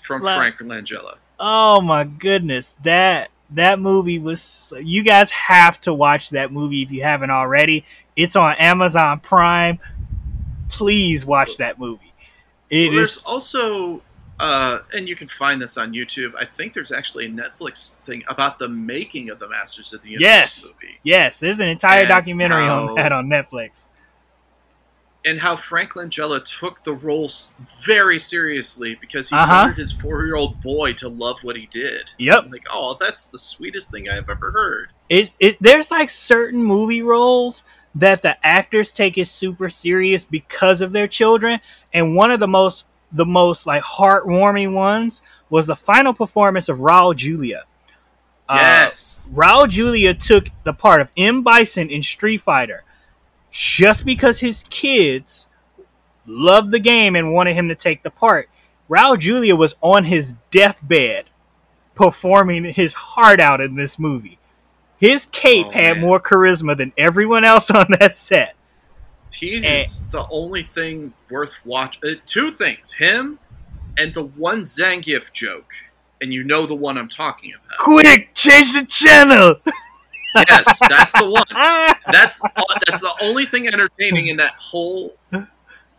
from Like- Frank Langella. Oh my goodness, that that movie was. You guys have to watch that movie if you haven't already. It's on Amazon Prime. Please watch that movie. It Well, there's is also, uh, and you can find this on YouTube. I think there's actually a Netflix thing about the making of the Masters of the Universe Yes. movie yes. There's an entire And documentary on that on Netflix. And how Frank Langella took the role very seriously because he Uh-huh. wanted his four-year-old boy to love what he did. Yep. I'm like, oh, that's the sweetest thing I've ever heard. It's it. There's like certain movie roles that the actors take it super serious because of their children, and one of the most the most like heartwarming ones was the final performance of Raul Julia. Uh, yes. Raul Julia took the part of M. Bison in Street Fighter just because his kids loved the game and wanted him to take the part. Raul Julia was on his deathbed performing his heart out in this movie. His cape Oh, had more charisma than everyone else on that set. He's eh. the only thing worth watching. Uh, two things: him and the one Zangief joke, and you know the one I'm talking about. Quick, change the channel. yes, that's the one. That's that's the only thing entertaining in that whole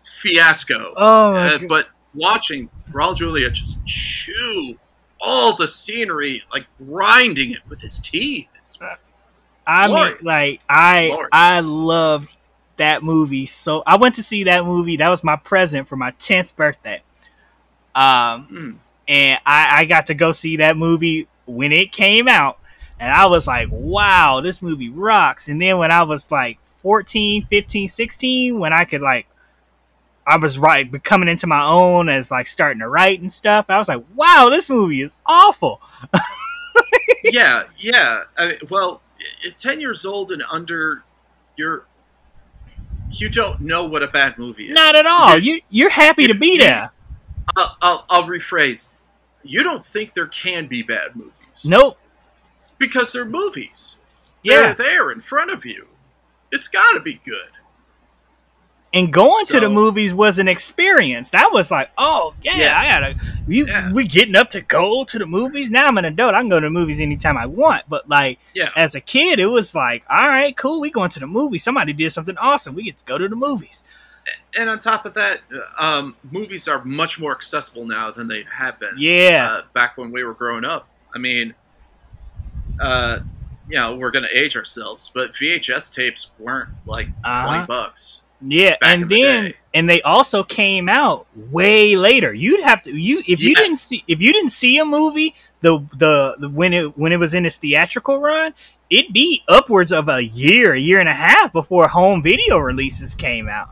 fiasco. oh Uh, but watching Raul Julia just chew all the scenery, like grinding it with his teeth. It's, I Lord. mean, like I. I loved that movie. So I went to see that movie. That was my present for my tenth birthday. Um, mm, and I, I got to go see that movie when it came out. And I was like, wow, this movie rocks. And then when I was like 14, 15, 16, when I could like, I was right coming into my own as like starting to write and stuff. I was like, wow, this movie is awful. yeah, yeah. I mean, well, ten years old and under, you're you don't know what a bad movie is. Not at all. You you're happy to be there. I'll, I'll, I'll rephrase. You don't think there can be bad movies. Nope. Because they're movies. Yeah. They're there in front of you. It's got to be good. And going So- to the movies was an experience. That was like, oh yeah, Yes. I gotta. We Yeah. we getting up to go to the movies. Now I'm an adult. I can go to the movies anytime I want. But like Yeah. as a kid, it was like, all right, cool. We going to the movies. Somebody did something awesome. We get to go to the movies. And on top of that, um, movies are much more accessible now than they have been. Yeah. Uh, back when we were growing up. I mean, uh, you know, we're going to age ourselves, but VHS tapes weren't like Uh-huh. 20 bucks. Yeah, and in the then and they also came out way later. You'd have to you if you didn't see if you didn't see a movie the, the the when it when it was in its theatrical run, it'd be upwards of a year, a year and a half before home video releases came out.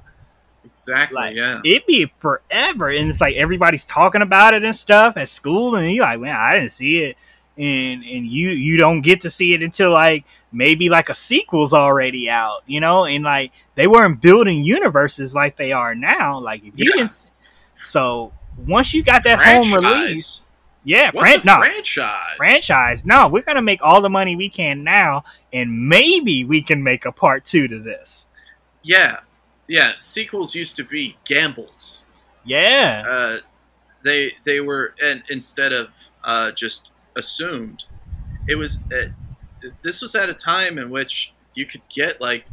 Exactly, Like yeah. it'd be forever, and it's like everybody's talking about it and stuff at school, and you're like, man, I didn't see it, and and you you don't get to see it until like maybe like a sequel's already out, you know, and like they weren't building universes like they are now. Like if you Yeah. didn't, so once you got that home release, yeah, fran- no, franchise? franchise. No, we're gonna make all the money we can now, and maybe we can make a part two to this. Yeah, yeah. Sequels used to be gambles. Yeah, Uh, they they were, and instead of uh, just assumed, it was. Uh, this was at a time in which you could get like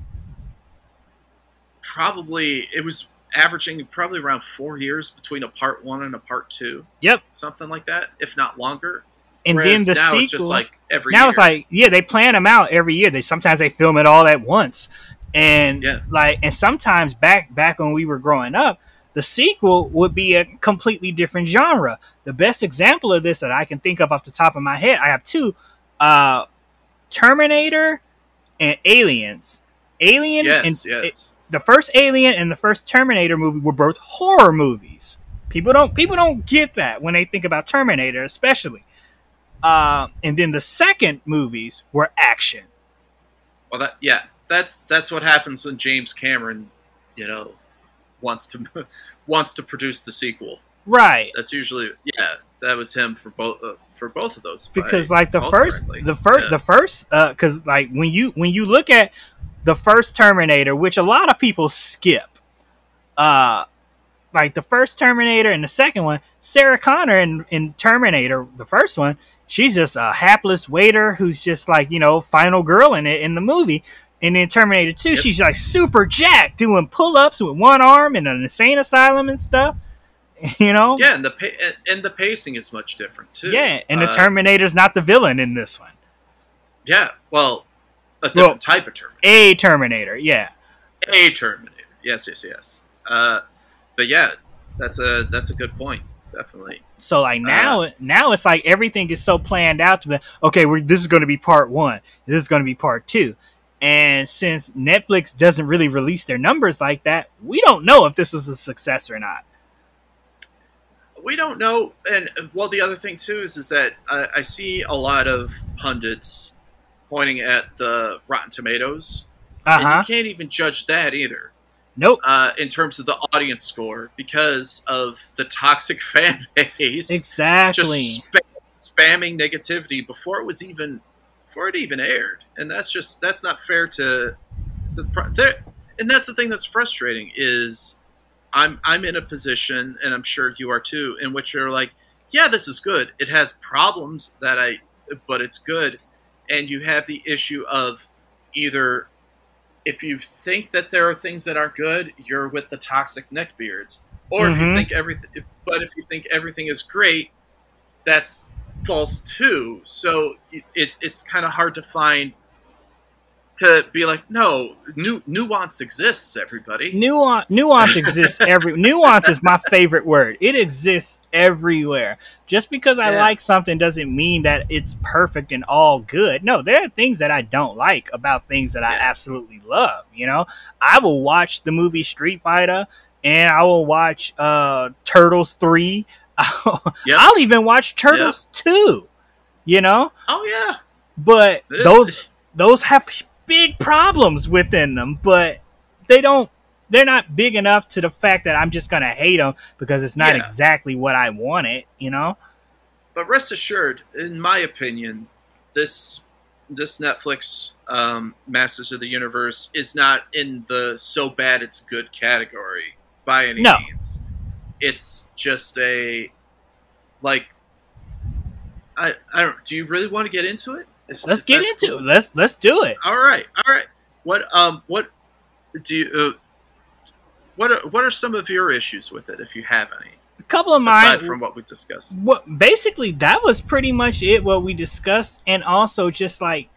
probably it was averaging probably around four years between a part one and a part two. Yep. something like that, if not longer. and Whereas then the now sequel. it's just like every now year. it's like yeah they plan them out every year they sometimes they film it all at once and Yeah. like and sometimes back back when we were growing up the sequel would be a completely different genre. The best example of this that i can think of off the top of my head i have two uh terminator and aliens. Alien yes, and yes. the first alien and the first terminator movie were both horror movies. People don't people don't get that when they think about terminator especially. Uh, and then the second movies were action. Well, that yeah, that's that's what happens when James Cameron, you know, wants to wants to produce the sequel. right That's usually yeah, that was him for both uh, for both of those. because like the first the first Yeah. the first uh because like when you when you look at the first terminator which a lot of people skip uh like the first terminator and the second one sarah connor in, in terminator the first one she's just a hapless waiter who's just like you know final girl in it in the movie and then terminator 2 Yep. she's like super jacked doing pull-ups with one arm in an insane asylum and stuff you know yeah, and the pa- and- and the pacing is much different too. yeah and the Uh, terminator's not the villain in this one yeah, well, a different Well- type of Terminator, a Terminator. Yeah, a Terminator. Yes, yes, yes. Uh, but yeah, that's a that's a good point. Definitely. so like now, Uh. now it's like everything is so planned out to be okay. We're, this is going to be part one. This is going to be part two. And since Netflix doesn't really release their numbers like that, we don't know if this was a success or not. we don't know and well the other thing too is is that I, I see a lot of pundits pointing at the rotten tomatoes Uh and you can't even judge that either Nope. uh, in terms of the audience score because of the toxic fan base Exactly. just spa- spamming negativity before it was even before it even aired. And that's just that's not fair to, to the there, and that's the thing that's frustrating is i'm i'm in a position and i'm sure you are too in which you're like yeah this is good. It has problems that i but it's good. And you have the issue of either if you think that there are things that aren't good you're with the toxic neckbeards or if you Mhm. think everything but if you think everything is great that's false too so it's it's kind of hard to find to be like, no, nu- nuance exists, everybody. Nuance, nuance exists every. nuance is my favorite word. It exists everywhere. Just because I Yeah. like something doesn't mean that it's perfect and all good. No, there are things that I don't like about things that I absolutely love. You know, I will watch the movie Street Fighter, and I will watch uh, Turtles three. Yep. I'll even watch Turtles too, You know, Oh yeah, but This- those those have big problems within them, but they don't. They're not big enough to the fact that I'm just gonna hate them because it's not Yeah. exactly what I wanted. You know? But rest assured, in my opinion, this this Netflix um, Masters of the Universe is not in the so bad it's good category by any No. means. It's just a like I I don't. Do you really want to get into it? If- Let's if get into cool. it. Let's let's do it. All right, all right. What um what do you uh, what are, what are some of your issues with it if you have any A couple of mine. aside from what we discussed? what basically that was pretty much it what we discussed and also just like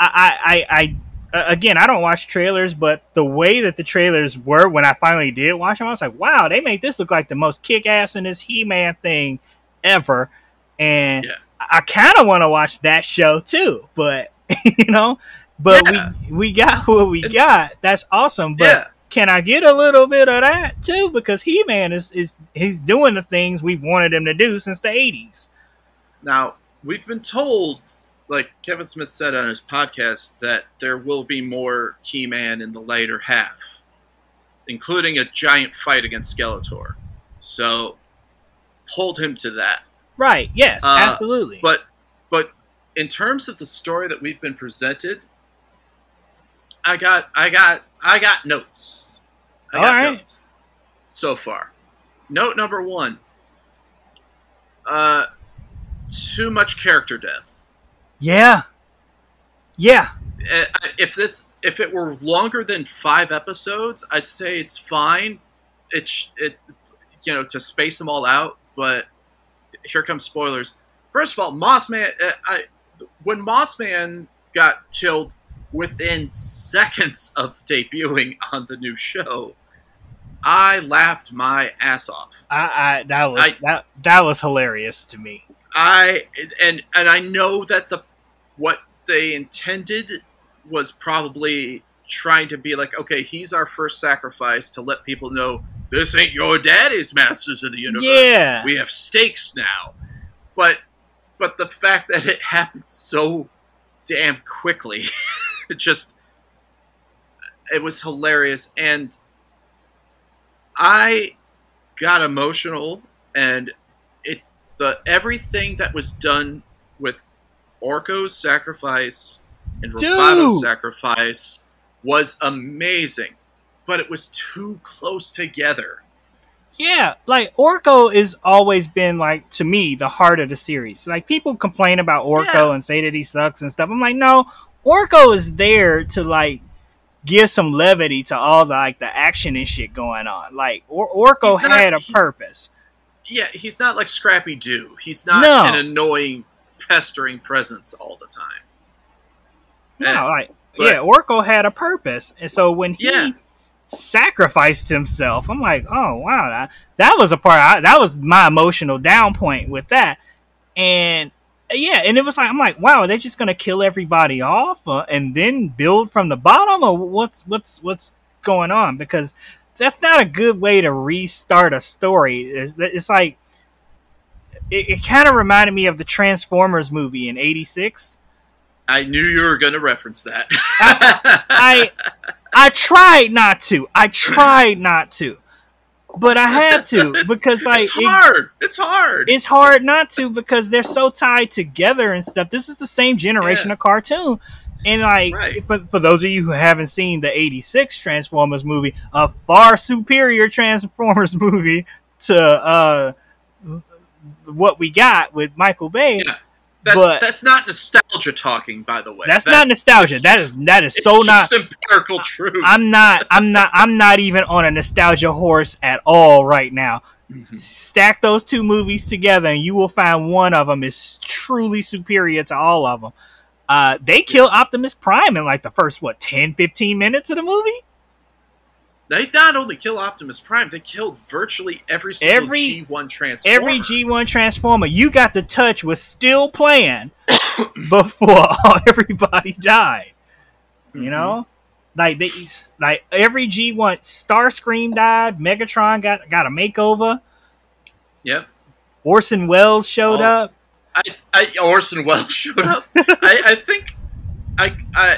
i i i, I uh, again i don't watch trailers but the way that the trailers were when i finally did watch them i was like wow they made this look like the most kick-ass in this he-man thing ever and Yeah. i, I kind of want to watch that show too but you know but Yeah. we we got what we got that's awesome but yeah. can I get a little bit of that too? Because He Man is is he's doing the things we wanted him to do since the eighties. Now, we've been told, like Kevin Smith said on his podcast, that there will be more He-Man in the later half, including a giant fight against Skeletor. So, hold him to that. Right? Yes, Uh, absolutely. But, but in terms of the story that we've been presented, I got, I got, I got notes. I All got right. notes so far. Note number one. Uh, too much character death. Yeah, yeah, Uh, if this if it were longer than five episodes, I'd say it's fine. It's it you know to space them all out, but here comes spoilers. First of all, Mossman. Uh, I when Mossman got killed within seconds of debuting on the new show, I laughed my ass off. I, I that was I- that that was hilarious to me. I and and I know that the what they intended was probably trying to be like, okay, he's our first sacrifice to let people know this ain't your daddy's Masters of the Universe. Yeah. we have stakes now. But but the fact that it happened so damn quickly, it just it was hilarious and I got emotional and it the everything that was done with Orko's sacrifice and Dude! Roboto's sacrifice was amazing, but it was too close together. Yeah, like Orko is always been like to me the heart of the series. Like people complain about Orko Yeah. and say that he sucks and stuff. I'm like, no, Orko is there to like give some levity to all the like the action and shit going on. Like or- Orko not- had a purpose. Yeah, he's not like Scrappy Doo. He's not No. an annoying, pestering presence all the time. No, Yeah, like but- yeah, Orko had a purpose, and so when he Yeah. sacrificed himself, I'm like, oh wow, that, that was a part. I, that was my emotional down point with that, and yeah, and it was like I'm like, wow, they're just gonna kill everybody off uh, and then build from the bottom, or what's what's what's going on? Because that's not a good way to restart a story. It's, it's like it, it kind of reminded me of the Transformers movie in '86. I knew you were going to reference that. I I tried not to. I tried not to, but I had to because like it's it- hard. it's hard. it's hard not to because they're so tied together and stuff. This is the same generation Yeah. of cartoon. And like Right. for, for those of you who haven't seen the 86 Transformers movie, a far superior Transformers movie to uh what we got with Michael Bay. Yeah. that's, but- that's not nostalgia talking, by the way. That's, not nostalgia. That is that is so not just empirical truth. I'm not I'm not I'm not even on a nostalgia horse at all right now. Mhm. Stack those two movies together and you will find one of them is truly superior to all of them. Uh, they kill Optimus Prime in like the first what 10, 15 minutes of the movie. They not only kill Optimus Prime, they killed virtually every single Every- G1 Transformer. Every G1 Transformer you got to touch was still playing before everybody died. You Mhm. know, like they like every G1 Starscream died, Megatron got got a makeover, Yep. Orson Welles showed Oh. up. I, I Orson Welles showed up. I, I think I, I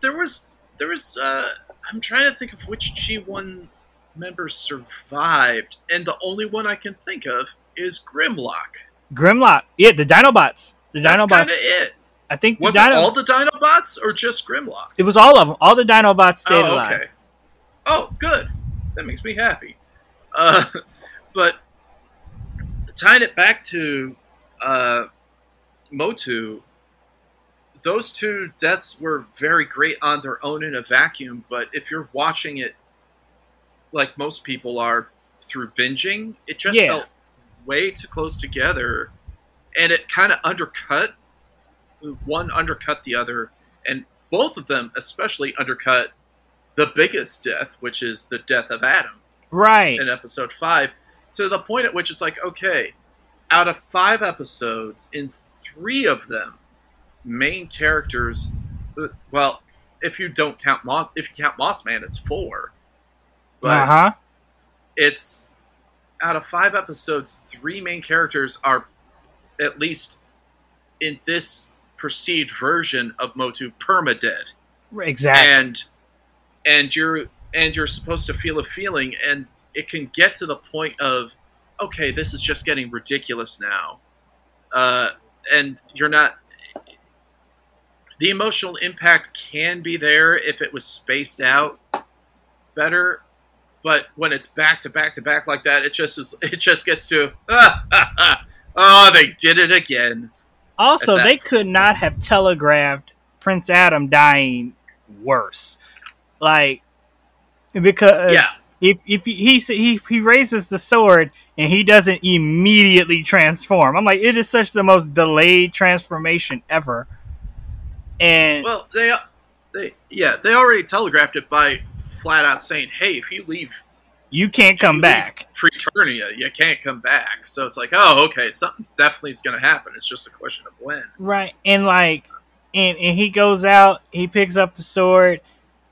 there was there was uh, I'm trying to think of which G1 member survived, and the only one I can think of is Grimlock. Grimlock, yeah, the Dinobots, the That's kind Dinobots. of it. I think the Was Dino- it all the Dinobots or just Grimlock? it was all of them. All the Dinobots stayed oh, alive. okay. Oh, good. That makes me happy. Uh, but tying it back to uh, Motu, those two deaths were very great on their own in a vacuum. But if you're watching it, like most people are through binging, it just Yeah. felt way too close together, and it kind of undercut. One undercut the other, and both of them especially undercut the biggest death, which is the death of Adam Right. in episode five, to the point at which it's like, okay, out of five episodes, in three of them, main characters, well, if you don't count Moss, if you count Moss Man, it's four, Uh huh. it's out of five episodes, three main characters are at least in this perceived version of Motu perma permadead Exactly. and and you're and you're supposed to feel a feeling and it can get to the point of okay this is just getting ridiculous now uh, and you're not the emotional impact can be there if it was spaced out better but when it's back to back to back like that it just is it just gets to oh they did it again Also, they could not have telegraphed Prince Adam dying worse. Like because Yeah. if if he he he raises the sword and he doesn't immediately transform, I'm like it is such the most delayed transformation ever. And Well, they, they, yeah, they already telegraphed it by flat out saying, "Hey, if you leave you can't come you back. Preternia, you can't come back." So it's like, oh, okay, something definitely is going to happen. It's just a question of when. Right. And like and and he goes out, he picks up the sword,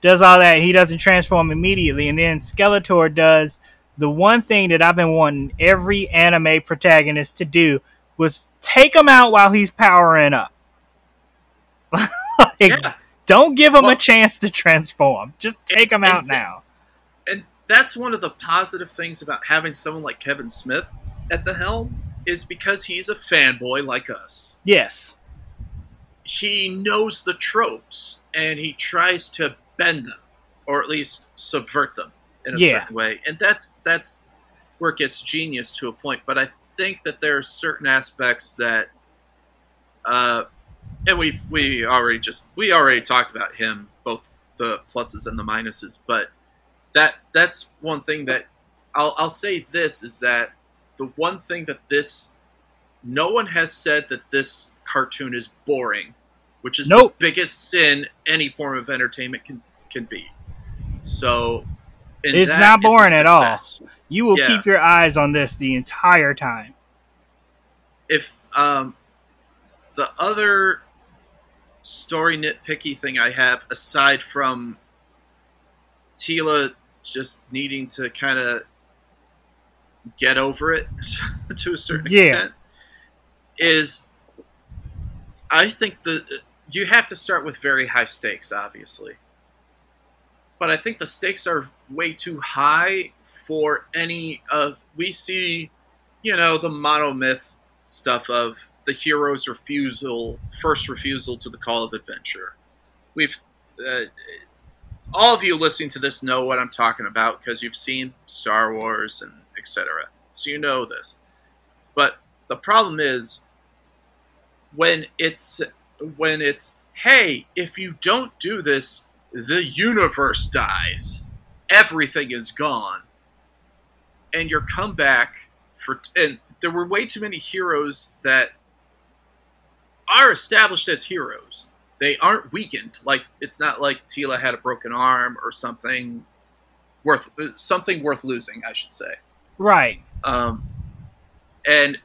does all that, he doesn't transform immediately, and then Skeletor does the one thing that I've been wanting every anime protagonist to do was take him out while he's powering up. like, Yeah, Don't give him Well- a chance to transform. Just take him and out the- now. and that's one of the positive things about having someone like Kevin Smith at the helm is because he's a fanboy like us. Yes. He knows the tropes and he tries to bend them, or at least subvert them in a Yeah. certain way. And that's that's where it gets genius to a point. But I think that there are certain aspects that, uh, and we we already just we already talked about him, both the pluses and the minuses. But that that's one thing that I'll I'll say this is that the one thing that this no one has said that this cartoon is boring, which is Nope. the biggest sin any form of entertainment can can be. So It's that, not boring at all. You will Yeah. keep your eyes on this the entire time. If um, the other story nitpicky thing I have, aside from Teela just needing to kind of get over it to a certain Yeah. extent, is I think the you have to start with very high stakes, obviously. But I think the stakes are way too high for any of we see, you know, the monomyth stuff of the hero's refusal, first refusal to the call of adventure. We've uh, all of you listening to this know what I'm talking about because you've seen Star Wars and etc. So you know this. But the problem is when it's when it's hey, if you don't do this, the universe dies. Everything is gone. And your comeback for and there were way too many heroes that are established as heroes they aren't weakened. Like it's not like Teela had a broken arm or something worth something worth losing, I should say. Right. Um, and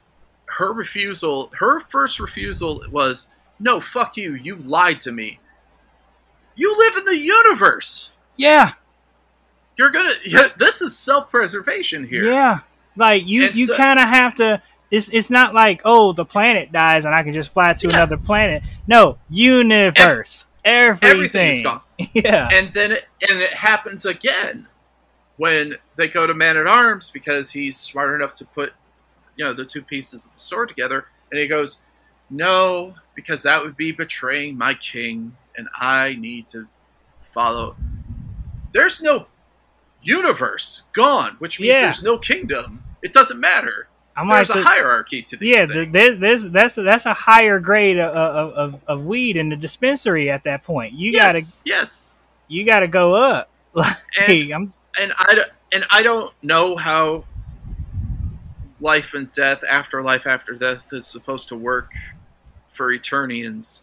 her refusal, her first refusal was, "No, fuck you. You lied to me. You live in the universe. Yeah. You're gonna. Yeah, this is self-preservation here. Yeah. Like you, And you so- kind of have to. It's it's not like oh the planet dies and I can just fly to Yeah. another planet. No, universe, everything. Everything is gone. Yeah. and then it, and it happens again when they go to man at arms because he's smart enough to put you know the two pieces of the sword together and he goes no because that would be betraying my king and i need to follow there's no universe gone which means Yeah. there's no kingdom it doesn't matter I'm there's like, a hierarchy to these yeah, things. th- there's there's that's that's a higher grade of, of, of, weed in the dispensary at that point. You gotta yes yes you gotta go up. and, Hey, I'm and I don't- and I don't know how life and death, afterlife after death, is supposed to work for Eternians,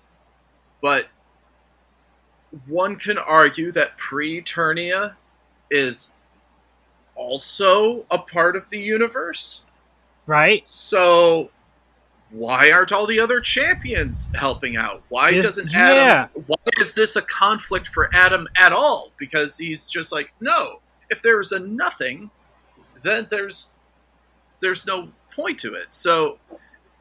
but one can argue that pre-Eternia is also a part of the universe. Right. So why aren't all the other champions helping out? Why This- doesn't Adam? yeah. Why is this a conflict for Adam at all? Because he's just like, no. If there's a nothing, then there's there's no point to it. So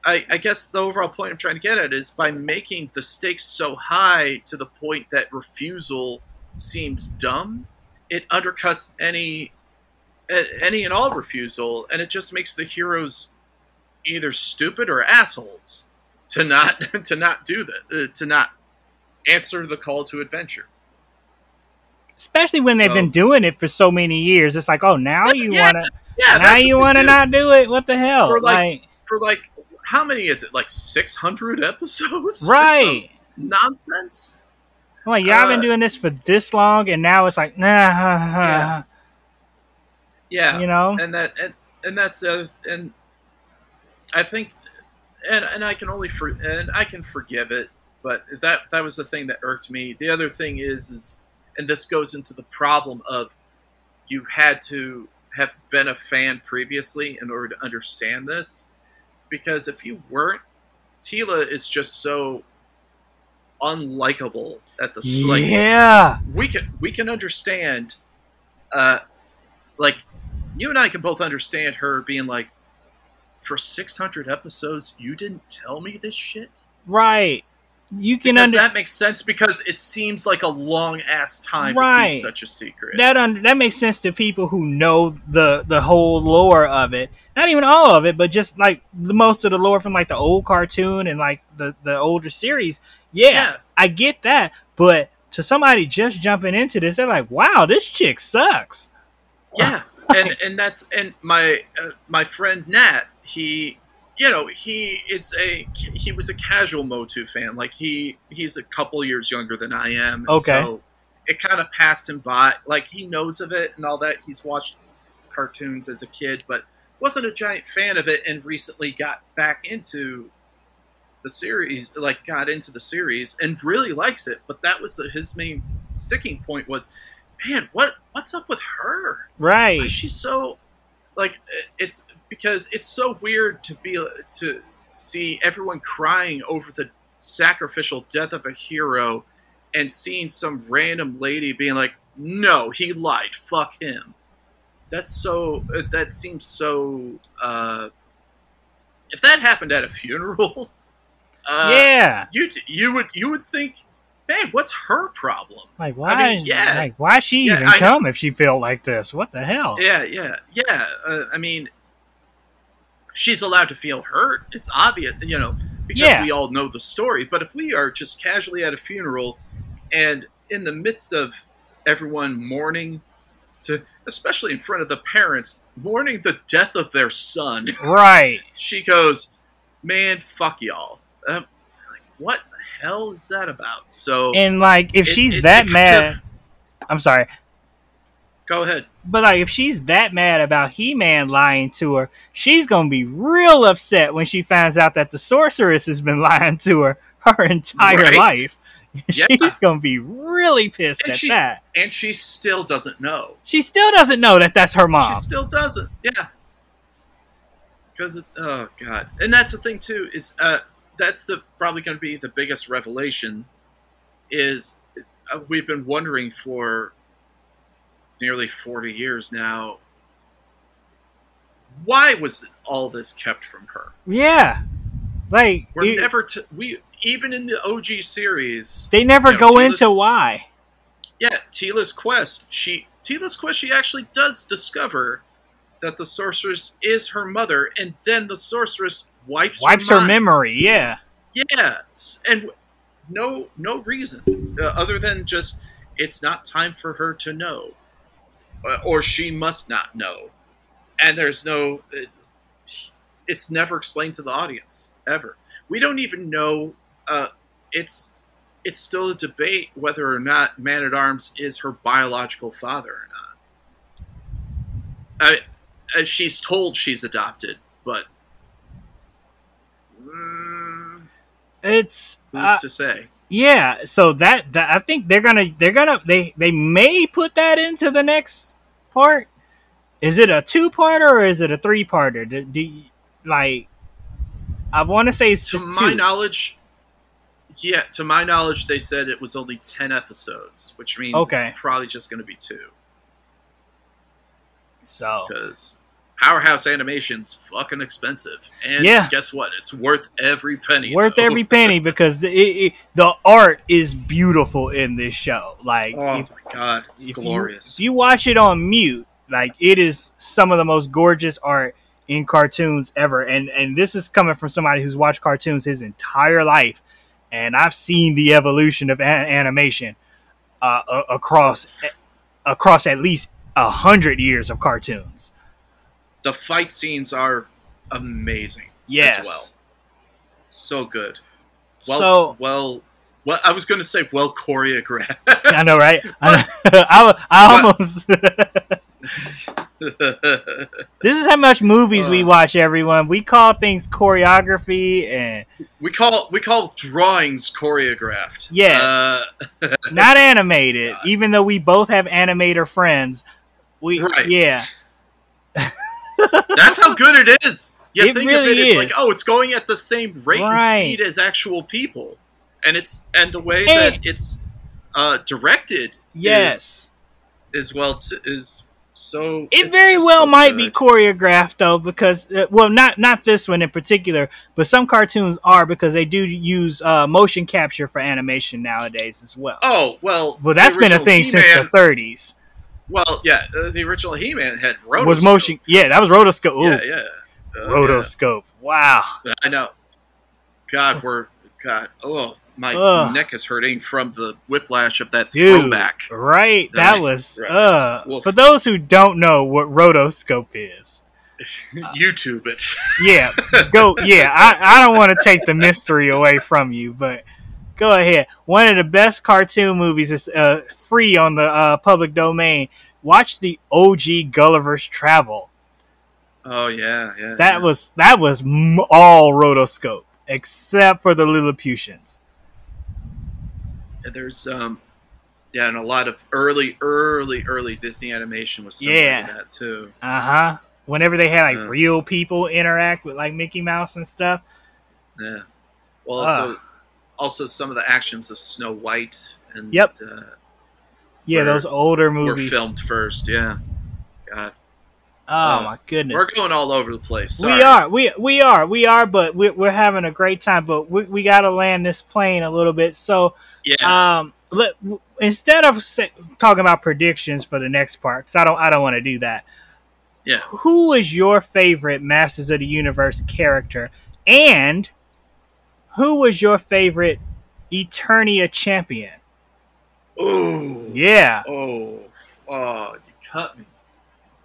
I, I guess the overall point I'm trying to get at is by making the stakes so high to the point that refusal seems dumb, it undercuts any any and all refusal, and it just makes the heroes either stupid or assholes to not to not do that, uh, to not answer the call to adventure. Especially when they've been doing it for so many years. It's like, oh, now you Yeah, wanna Yeah, now you wanna not do it. What the hell? Or, like, like for like how many is it? Like six hundred episodes, right. Nonsense. I'm like, y'all been uh, doing this for this long, and now it's like, nah, Yeah. Yeah, you know, and that and, and that's other and I think and and I can only for and I can forgive it, but that that was the thing that irked me. The other thing is is and this goes into the problem of you had to have been a fan previously in order to understand this. Because if you weren't Teela is just so unlikable at the s- like yeah, we can we can understand uh like you and I can both understand her being like for 600 episodes you didn't tell me this shit right. You can because under that makes sense because it seems like a long ass time to keep such a secret that that makes sense to people who know the the whole lore of it. Not even all of it, but just like the most of the lore from like the old cartoon and like the the older series. Yeah, yeah I get that, but to somebody just jumping into this, they're like, "Wow, this chick sucks." yeah and and that's and my uh, my friend Nat he you know he is a he was a casual Motu fan. Like he he's a couple years younger than I am. Okay. so it kind of passed him by. Like he knows of it and all that. He's watched cartoons as a kid but wasn't a giant fan of it and recently got back into the series like got into the series and really likes it. But that was the, his main sticking point was man what what's up with her Right. why is so like it's because it's so weird to be to see everyone crying over the sacrificial death of a hero and seeing some random lady being like no he lied fuck him that's so that seems so uh if that happened at a funeral uh yeah. you you would you would think man what's her problem Like why? I mean, yeah. Like why she Yeah, even I- come if she felt like this? What the hell? Yeah, yeah, yeah. Uh, I mean, she's allowed to feel hurt. It's obvious, you know, because Yeah. we all know the story. But if we are just casually at a funeral and in the midst of everyone mourning, to especially in front of the parents, mourning the death of their son, Right. she goes, "Man, fuck y'all." Um, like, what hell is that about? So And like if it- she's it- that mad, of- I'm sorry. go ahead. But like if she's that mad about He-Man lying to her, she's gonna be real upset when she finds out that the sorceress has been lying to her her entire Right. life. Yeah. She's gonna be really pissed And at she- that. and she still doesn't know. She still doesn't know that that's her mom. She still doesn't. Yeah. Because oh god, and that's the thing too is uh, that's the probably going to be the biggest revelation is uh, we've been wondering for nearly forty years now. Why was all this kept from her? yeah, like We're it- never t- we even in the OG series. they never you know, go Teela's- into why. Yeah, Teela's quest. She Teela's quest. She actually does discover that the sorceress is her mother, and then the sorceress wipes Wipes her, her memory. Yeah, Yeah, and no no reason uh, other than just it's not time for her to know, uh, or she must not know, and there's no. It, it's never explained to the audience ever. We don't even know. Uh, it's it's still a debate whether or not Man at Arms is her biological father or not. I, uh, she's told she's adopted, but it's who's uh, to say? yeah. So that, that I think they're gonna they're gonna they they may put that into the next part. Is it a two parter or is it a three parter? Do, do you- like I want to say it's To my two. knowledge, yeah. To my knowledge, they said it was only ten episodes, which means Okay. it's probably just going to be two so because Powerhouse Animation's fucking expensive, and Yeah. guess what? It's worth every penny. worth though. every penny because the it, it, the art is beautiful in this show. Like Oh if, my god, it's if you, glorious. if you watch it on mute, like it is some of the most gorgeous art in cartoons ever. And and this is coming from somebody who's watched cartoons his entire life, and I've seen the evolution of animation uh, a- across across at least a hundred years of cartoons. The fight scenes are amazing. Yes. well. So good. Well, So- well, well. I was going to say well choreographed. I know, right? I, I, I almost. This is how much movies we Uh. watch, everyone. We call things choreography and we call we call drawings choreographed. Yes. Uh, not animated. God. Even though we both have animator friends, we Right. yeah, that's how good it is. You It think really of it, it's like oh, it's going at the same rate Right. and speed as actual people, and it's and the way And- that it's uh, directed. yes. is, is well t- is so. It very well so might be choreographed though, because uh, well, not not this one in particular, but some cartoons are because they do use uh, motion capture for animation nowadays as well. Oh well. well, that's been a thing since the 30s. Well, yeah, uh, the original He-Man had rotoscope. Was motion? Yeah, that was rotoscope. Ooh, Yeah, yeah. Uh, rotoscope. Wow. I know. God, we're God. Oh, my Ugh. neck is hurting from the whiplash of that Dude, throwback. right? That Right, was uh. Wolf. For those who don't know what rotoscope is, YouTube it. yeah, go. Yeah, I, I don't want to take the mystery away from you, but go ahead. One of the best cartoon movies is uh, free on the uh, public domain. Watch the OG Gulliver's Travel. Oh yeah, yeah. That yeah. was that was m- all rotoscope except for the Lilliputians. And There's um, yeah, and a lot of early, early, early Disney animation was Yeah. that too. Uh huh. Whenever they had like Yeah. real people interact with like Mickey Mouse and stuff. Yeah. Well, also, also some of the actions of Snow White and Yep. uh, Yeah, those older movies were filmed first. Yeah. God, Oh Oh, my goodness. we're going all over the place. Sorry. We are, we we are, we are, but we're, we're having a great time. But we, we got to land this plane a little bit. So, Yeah. um, let, instead of sa- talking about predictions for the next part, because I don't I don't want to do that. Yeah. Who is your favorite Masters of the Universe character, and who was your favorite Eternia champion? Ooh. Yeah, Oh, oh, you cut me.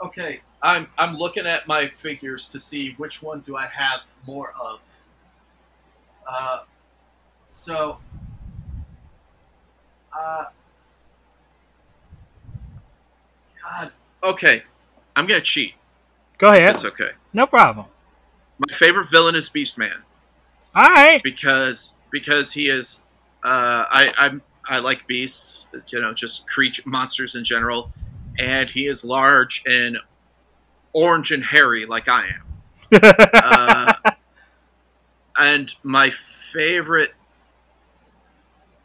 Okay, I'm I'm looking at my figures to see which one do I have more of. Uh, so, uh, God. Okay, I'm gonna cheat. go ahead. That's okay. No problem. My favorite villain is Beastman All right. because because he is Uh, I I'm, I like beasts. You know, just creature monsters in general, and he is large and orange and hairy like I am. uh, and my favorite,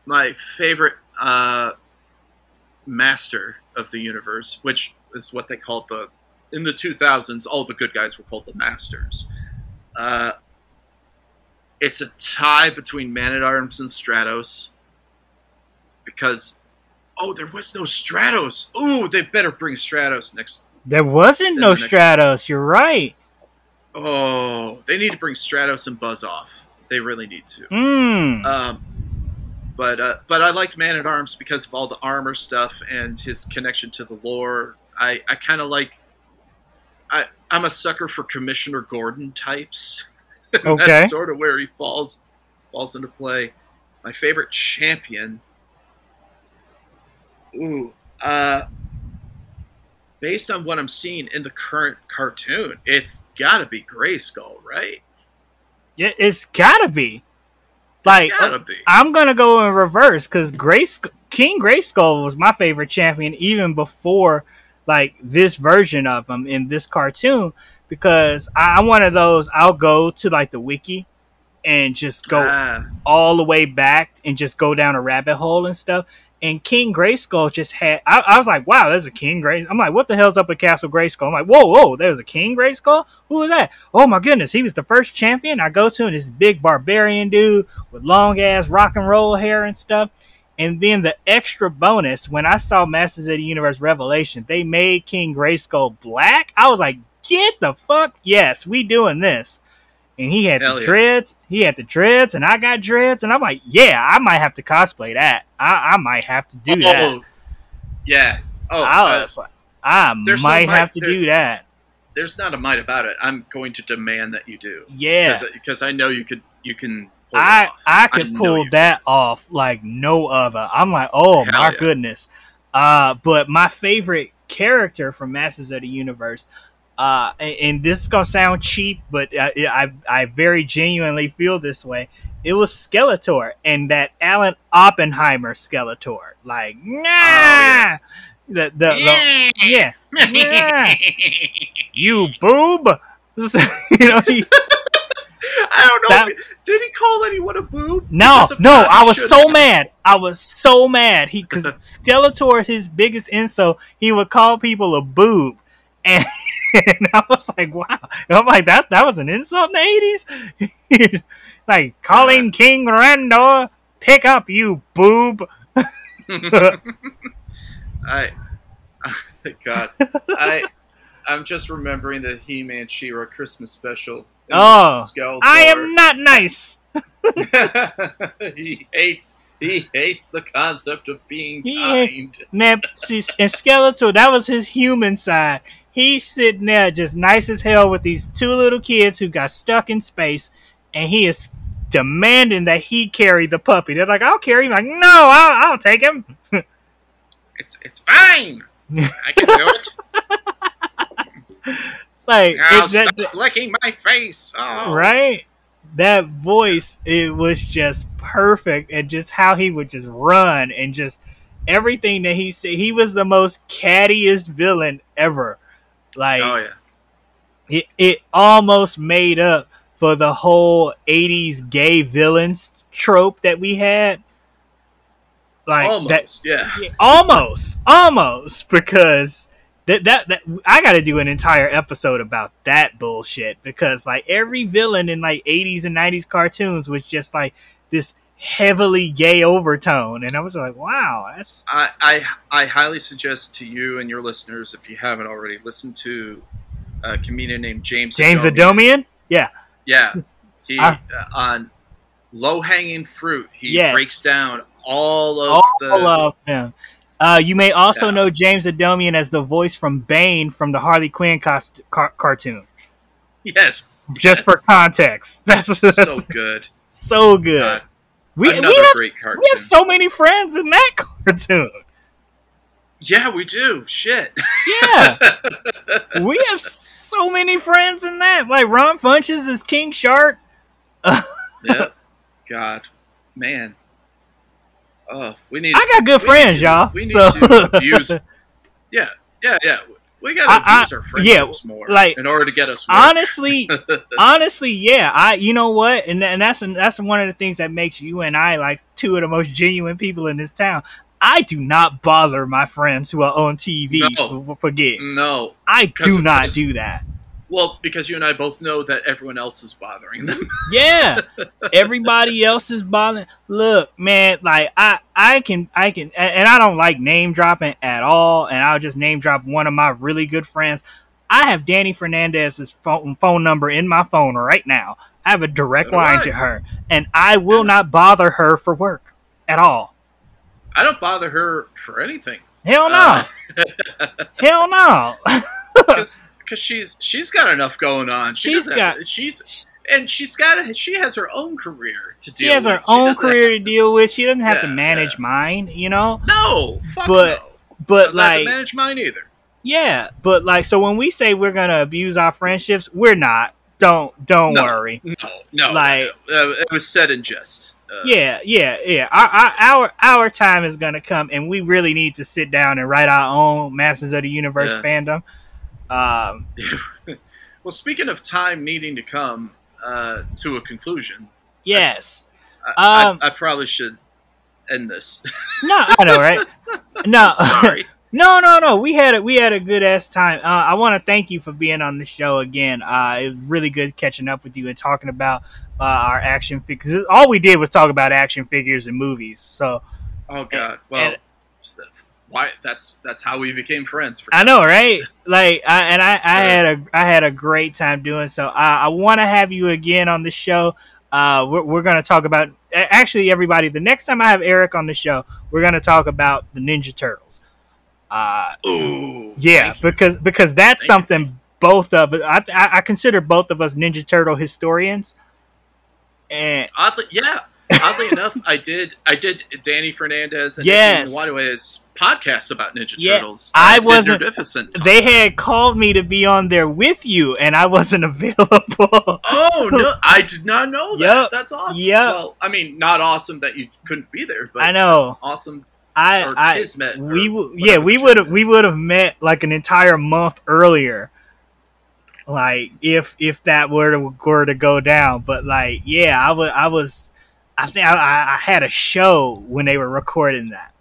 my favorite uh, master of the universe, which is what they called the in the 2000s. All the good guys were called the masters. Uh, it's a tie between Man at Arms and Stratos because oh, there was no Stratos. Ooh, they better bring Stratos next. There wasn't no Stratos. You're right. Oh, they need to bring Stratos and Buzz off. They really need to. Hmm. Um, but uh, but I liked Man at Arms because of all the armor stuff and his connection to the lore. I, I kind of like. I I'm a sucker for Commissioner Gordon types. Okay. That's sort of where he falls falls into play. My favorite champion. Ooh, uh, based on what I'm seeing in the current cartoon, it's got to be Grayskull, right? Yeah, it's gotta be. Like Gotta be. I'm gonna go in reverse because Grace King Grayskull was my favorite champion even before like this version of him in this cartoon because I, I'm one of those I'll go to like the wiki and just go Ah, all the way back and just go down a rabbit hole and stuff. And King Grayskull just had. I, I was like, wow, there's a King Grayskull. I'm like, what the hell's up with Castle Grayskull? I'm like, whoa, whoa, there's a King Grayskull? Who was that? Oh my goodness, he was the first champion I go to, and this big barbarian dude with long ass rock and roll hair and stuff. And then the extra bonus when I saw Masters of the Universe Revelation, they made King Grayskull black. I was like, get the fuck, yes, we doing this and he had Hell the yeah. dreads. He had the dreads, and I got dreads, and I'm like, yeah, I might have to cosplay that. I, I might have to do that. Oh, yeah. Oh, I uh, like, I there's no might might- have to there- do that. there's not a might about it. I'm going to demand that you do. Yeah, Because I know you could. You can. I off. I could know pull that off like no other. I'm like, oh Hell my yeah. goodness. Uh, but my favorite character from Masters of the Universe, uh, and, and this is gonna sound cheap, but I, I I very genuinely feel this way. It was Skeletor and that Alan Oppenheimer Skeletor. Like, nah, yeah. the, the, the yeah, yeah. you boob. you know, he, I don't know. That- if he, did he call anyone a boob? No, no, not, I was so have. mad. I was so mad. He because Skeletor, his biggest insult, he would call people a boob, and, and I was like, wow. And I'm like, that that was an insult in the eighties. like calling King Randor, pick up you boob. I. God, I. I'm just remembering the He-Man She-Ra Christmas special. Oh. I am not nice. he hates. He hates the concept of being He- kind. Man, see, and Skeletor, that was his human side. He's sitting there just nice as hell with these two little kids who got stuck in space, and he is demanding that he carry the puppy. They're like, I'll carry him. Like, no, I'll, I'll take him. It's it's fine. I can do it. Like, Now it- that- stop licking my face. Oh. right? That voice, it was just perfect, and just how he would just run and just everything that he said. He was the most cattiest villain ever. Like, Oh yeah. it, it almost made up for the whole 80s gay villains trope that we had like Almost. that yeah. almost almost because that, that that I got to do an entire episode about that bullshit because like every villain in like 80s and 90s cartoons was just like this heavily gay overtone and I was like wow that's I, I I highly suggest to you and your listeners, if you haven't already, listen to a comedian named James James Adomian. Adomian yeah Yeah, he Ah. uh, on low hanging fruit. He Yes. breaks down all of all the. of them. Uh, you may also Yeah. know James Adomian as the voice from Bane from the Harley Quinn cost- car- cartoon. yes, Just for context, that's, so good. so good. God, we, we, have, great cartoon. we have so many friends in that cartoon. yeah, we do. Shit. Yeah, we have so many friends in that. Like Ron Funches is King Shark. yeah. God, man. Uh, we need. I got good friends, to- y'all. We need so to abuse. Yeah, yeah, yeah. We gotta I- I- abuse our yeah, friendships more, like, in order to get us. Work. honestly, honestly, yeah. I, you know what, and and that's that's one of the things that makes you and I like two of the most genuine people in this town. I do not bother my friends who are on TV No. for, for gigs. no, I do not do that. Well, because you and I both know that everyone else is bothering them. Yeah, everybody else is bothering. Look, man, like I, I can, I can, and I don't like name dropping at all. And I'll just name drop one of my really good friends. I have Dani Fernandez's phone phone number in my phone right now. I have a direct So line I. to her, and I will not bother her for work at all. I don't bother her for anything. Hell no, Uh, hell no. because she's she's got enough going on. She She's doesn't got- have- she's and she's got she has her own career to deal. she has her with. She own doesn't career to have- deal with. She doesn't have to manage yeah. mine, you know. No, fuck But- no. But like, to manage mine either. Yeah, but like, so when we say we're gonna abuse our friendships, we're not. Don't don't No. worry. No, no, Like- no. Uh, it was said in jest. Uh, Yeah, yeah, yeah. Our, our our our time is gonna come, and we really need to sit down and write our own Masters of the Universe Yeah. fandom. Um, Well, speaking of time needing to come uh, to a conclusion, yes. I, Um, I, I probably should end this. No, I know, right? No, Sorry. no, no, no. We had a we had a good ass time. Uh, I want to thank you for being on the show again. Uh, it was really good catching up with you and talking about uh, our action figures. All we did was talk about action figures and movies. So Oh God. Well, and- why? That's that's how we became friends. For I know, right? Like, I, and I, I Yeah. had a I had a great time doing so. Uh, I want to have you again on the show. Uh, we're, we're going to talk about actually everybody. The next time I have Eric on the show, we're going to talk about the Ninja Turtles. Uh, Ooh. yeah, because because that's Thank you, something both of us. I, I I consider both of us Ninja Turtle historians, and Oddly, yeah. Oddly enough, I did. I did Dani Fernandez and Yes. Wadeways podcast about Ninja Yeah, Turtles. I wasn't- they had called me to be on there with you, and I wasn't available. Oh no! I did not know that. Yep. That's awesome. Yeah. Well, I mean, not awesome that you couldn't be there, but I know. awesome. I, I Kismet, we w- yeah we would have we would have met like an entire month earlier like if if that were to were to go down but like yeah i was i was i think I, I- had a show when they were recording that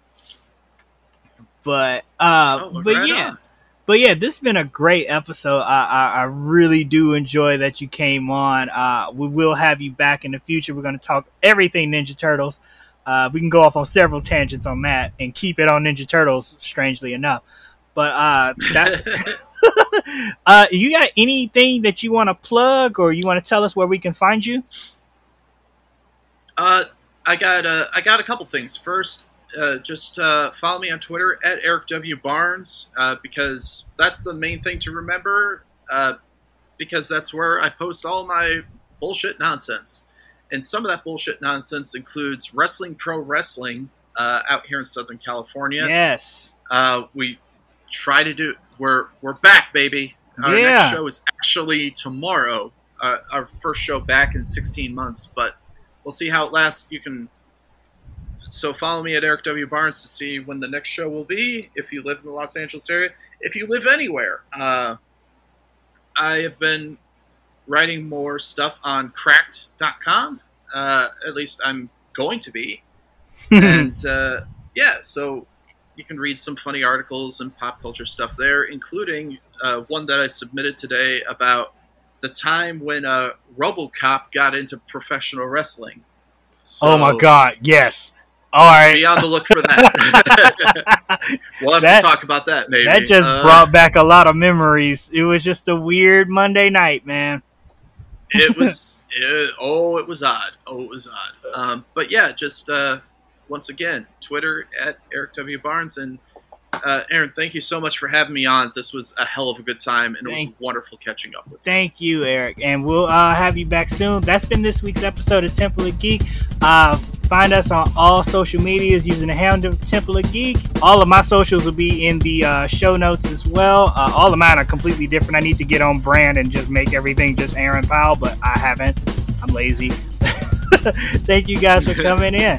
but uh Oh, but right yeah on. but yeah, this has been a great episode. I, I, I really do enjoy that you came on. Uh, we will have you back in the future. We're going to talk everything Ninja Turtles. Uh, we can go off on several tangents on that and keep it on Ninja Turtles, strangely enough. But uh, that's. uh, you got anything that you want to plug or you want to tell us where we can find you? Uh, I got uh, I got a couple things. First, uh, just uh, follow me on Twitter at Eric W Barnes uh, because that's the main thing to remember. Uh, because that's where I post all my bullshit nonsense, and some of that bullshit nonsense includes wrestling pro wrestling uh, out here in Southern California. Yes. Uh, we try to do. We're we're back, baby. Our Yeah. next show is actually tomorrow. Uh, our first show back in 16 months, but we'll see how it lasts. You can. So follow me at Eric W Barnes to see when the next show will be. If you live in the Los Angeles area, if you live anywhere, uh, I have been writing more stuff on Cracked.com. Uh, at least I'm going to be and uh, yeah, so you can read some funny articles and pop culture stuff there, including uh, one that I submitted today about the time when uh, RoboCop got into professional wrestling. oh my God. Yes. All right. Be on the look for that. we'll have That- to talk about that maybe. That just Uh, brought back a lot of memories. It was just a weird Monday night, man. it was it, oh it was odd oh it was odd um, but yeah just uh, once again twitter at eric w barnes and uh, aaron thank you so much for having me on this was a hell of a good time and it was wonderful catching up with you Thank you, Eric, and we'll uh, have you back soon. That's been this week's episode of Temple of Geek. Uh, find us on all social medias using the handle Temple of Geek. All of my socials will be in the uh, show notes as well. Uh, all of mine are completely different. I need to get on brand and just make everything just Aaron Powell, but I haven't. I'm lazy. Thank you guys for coming in.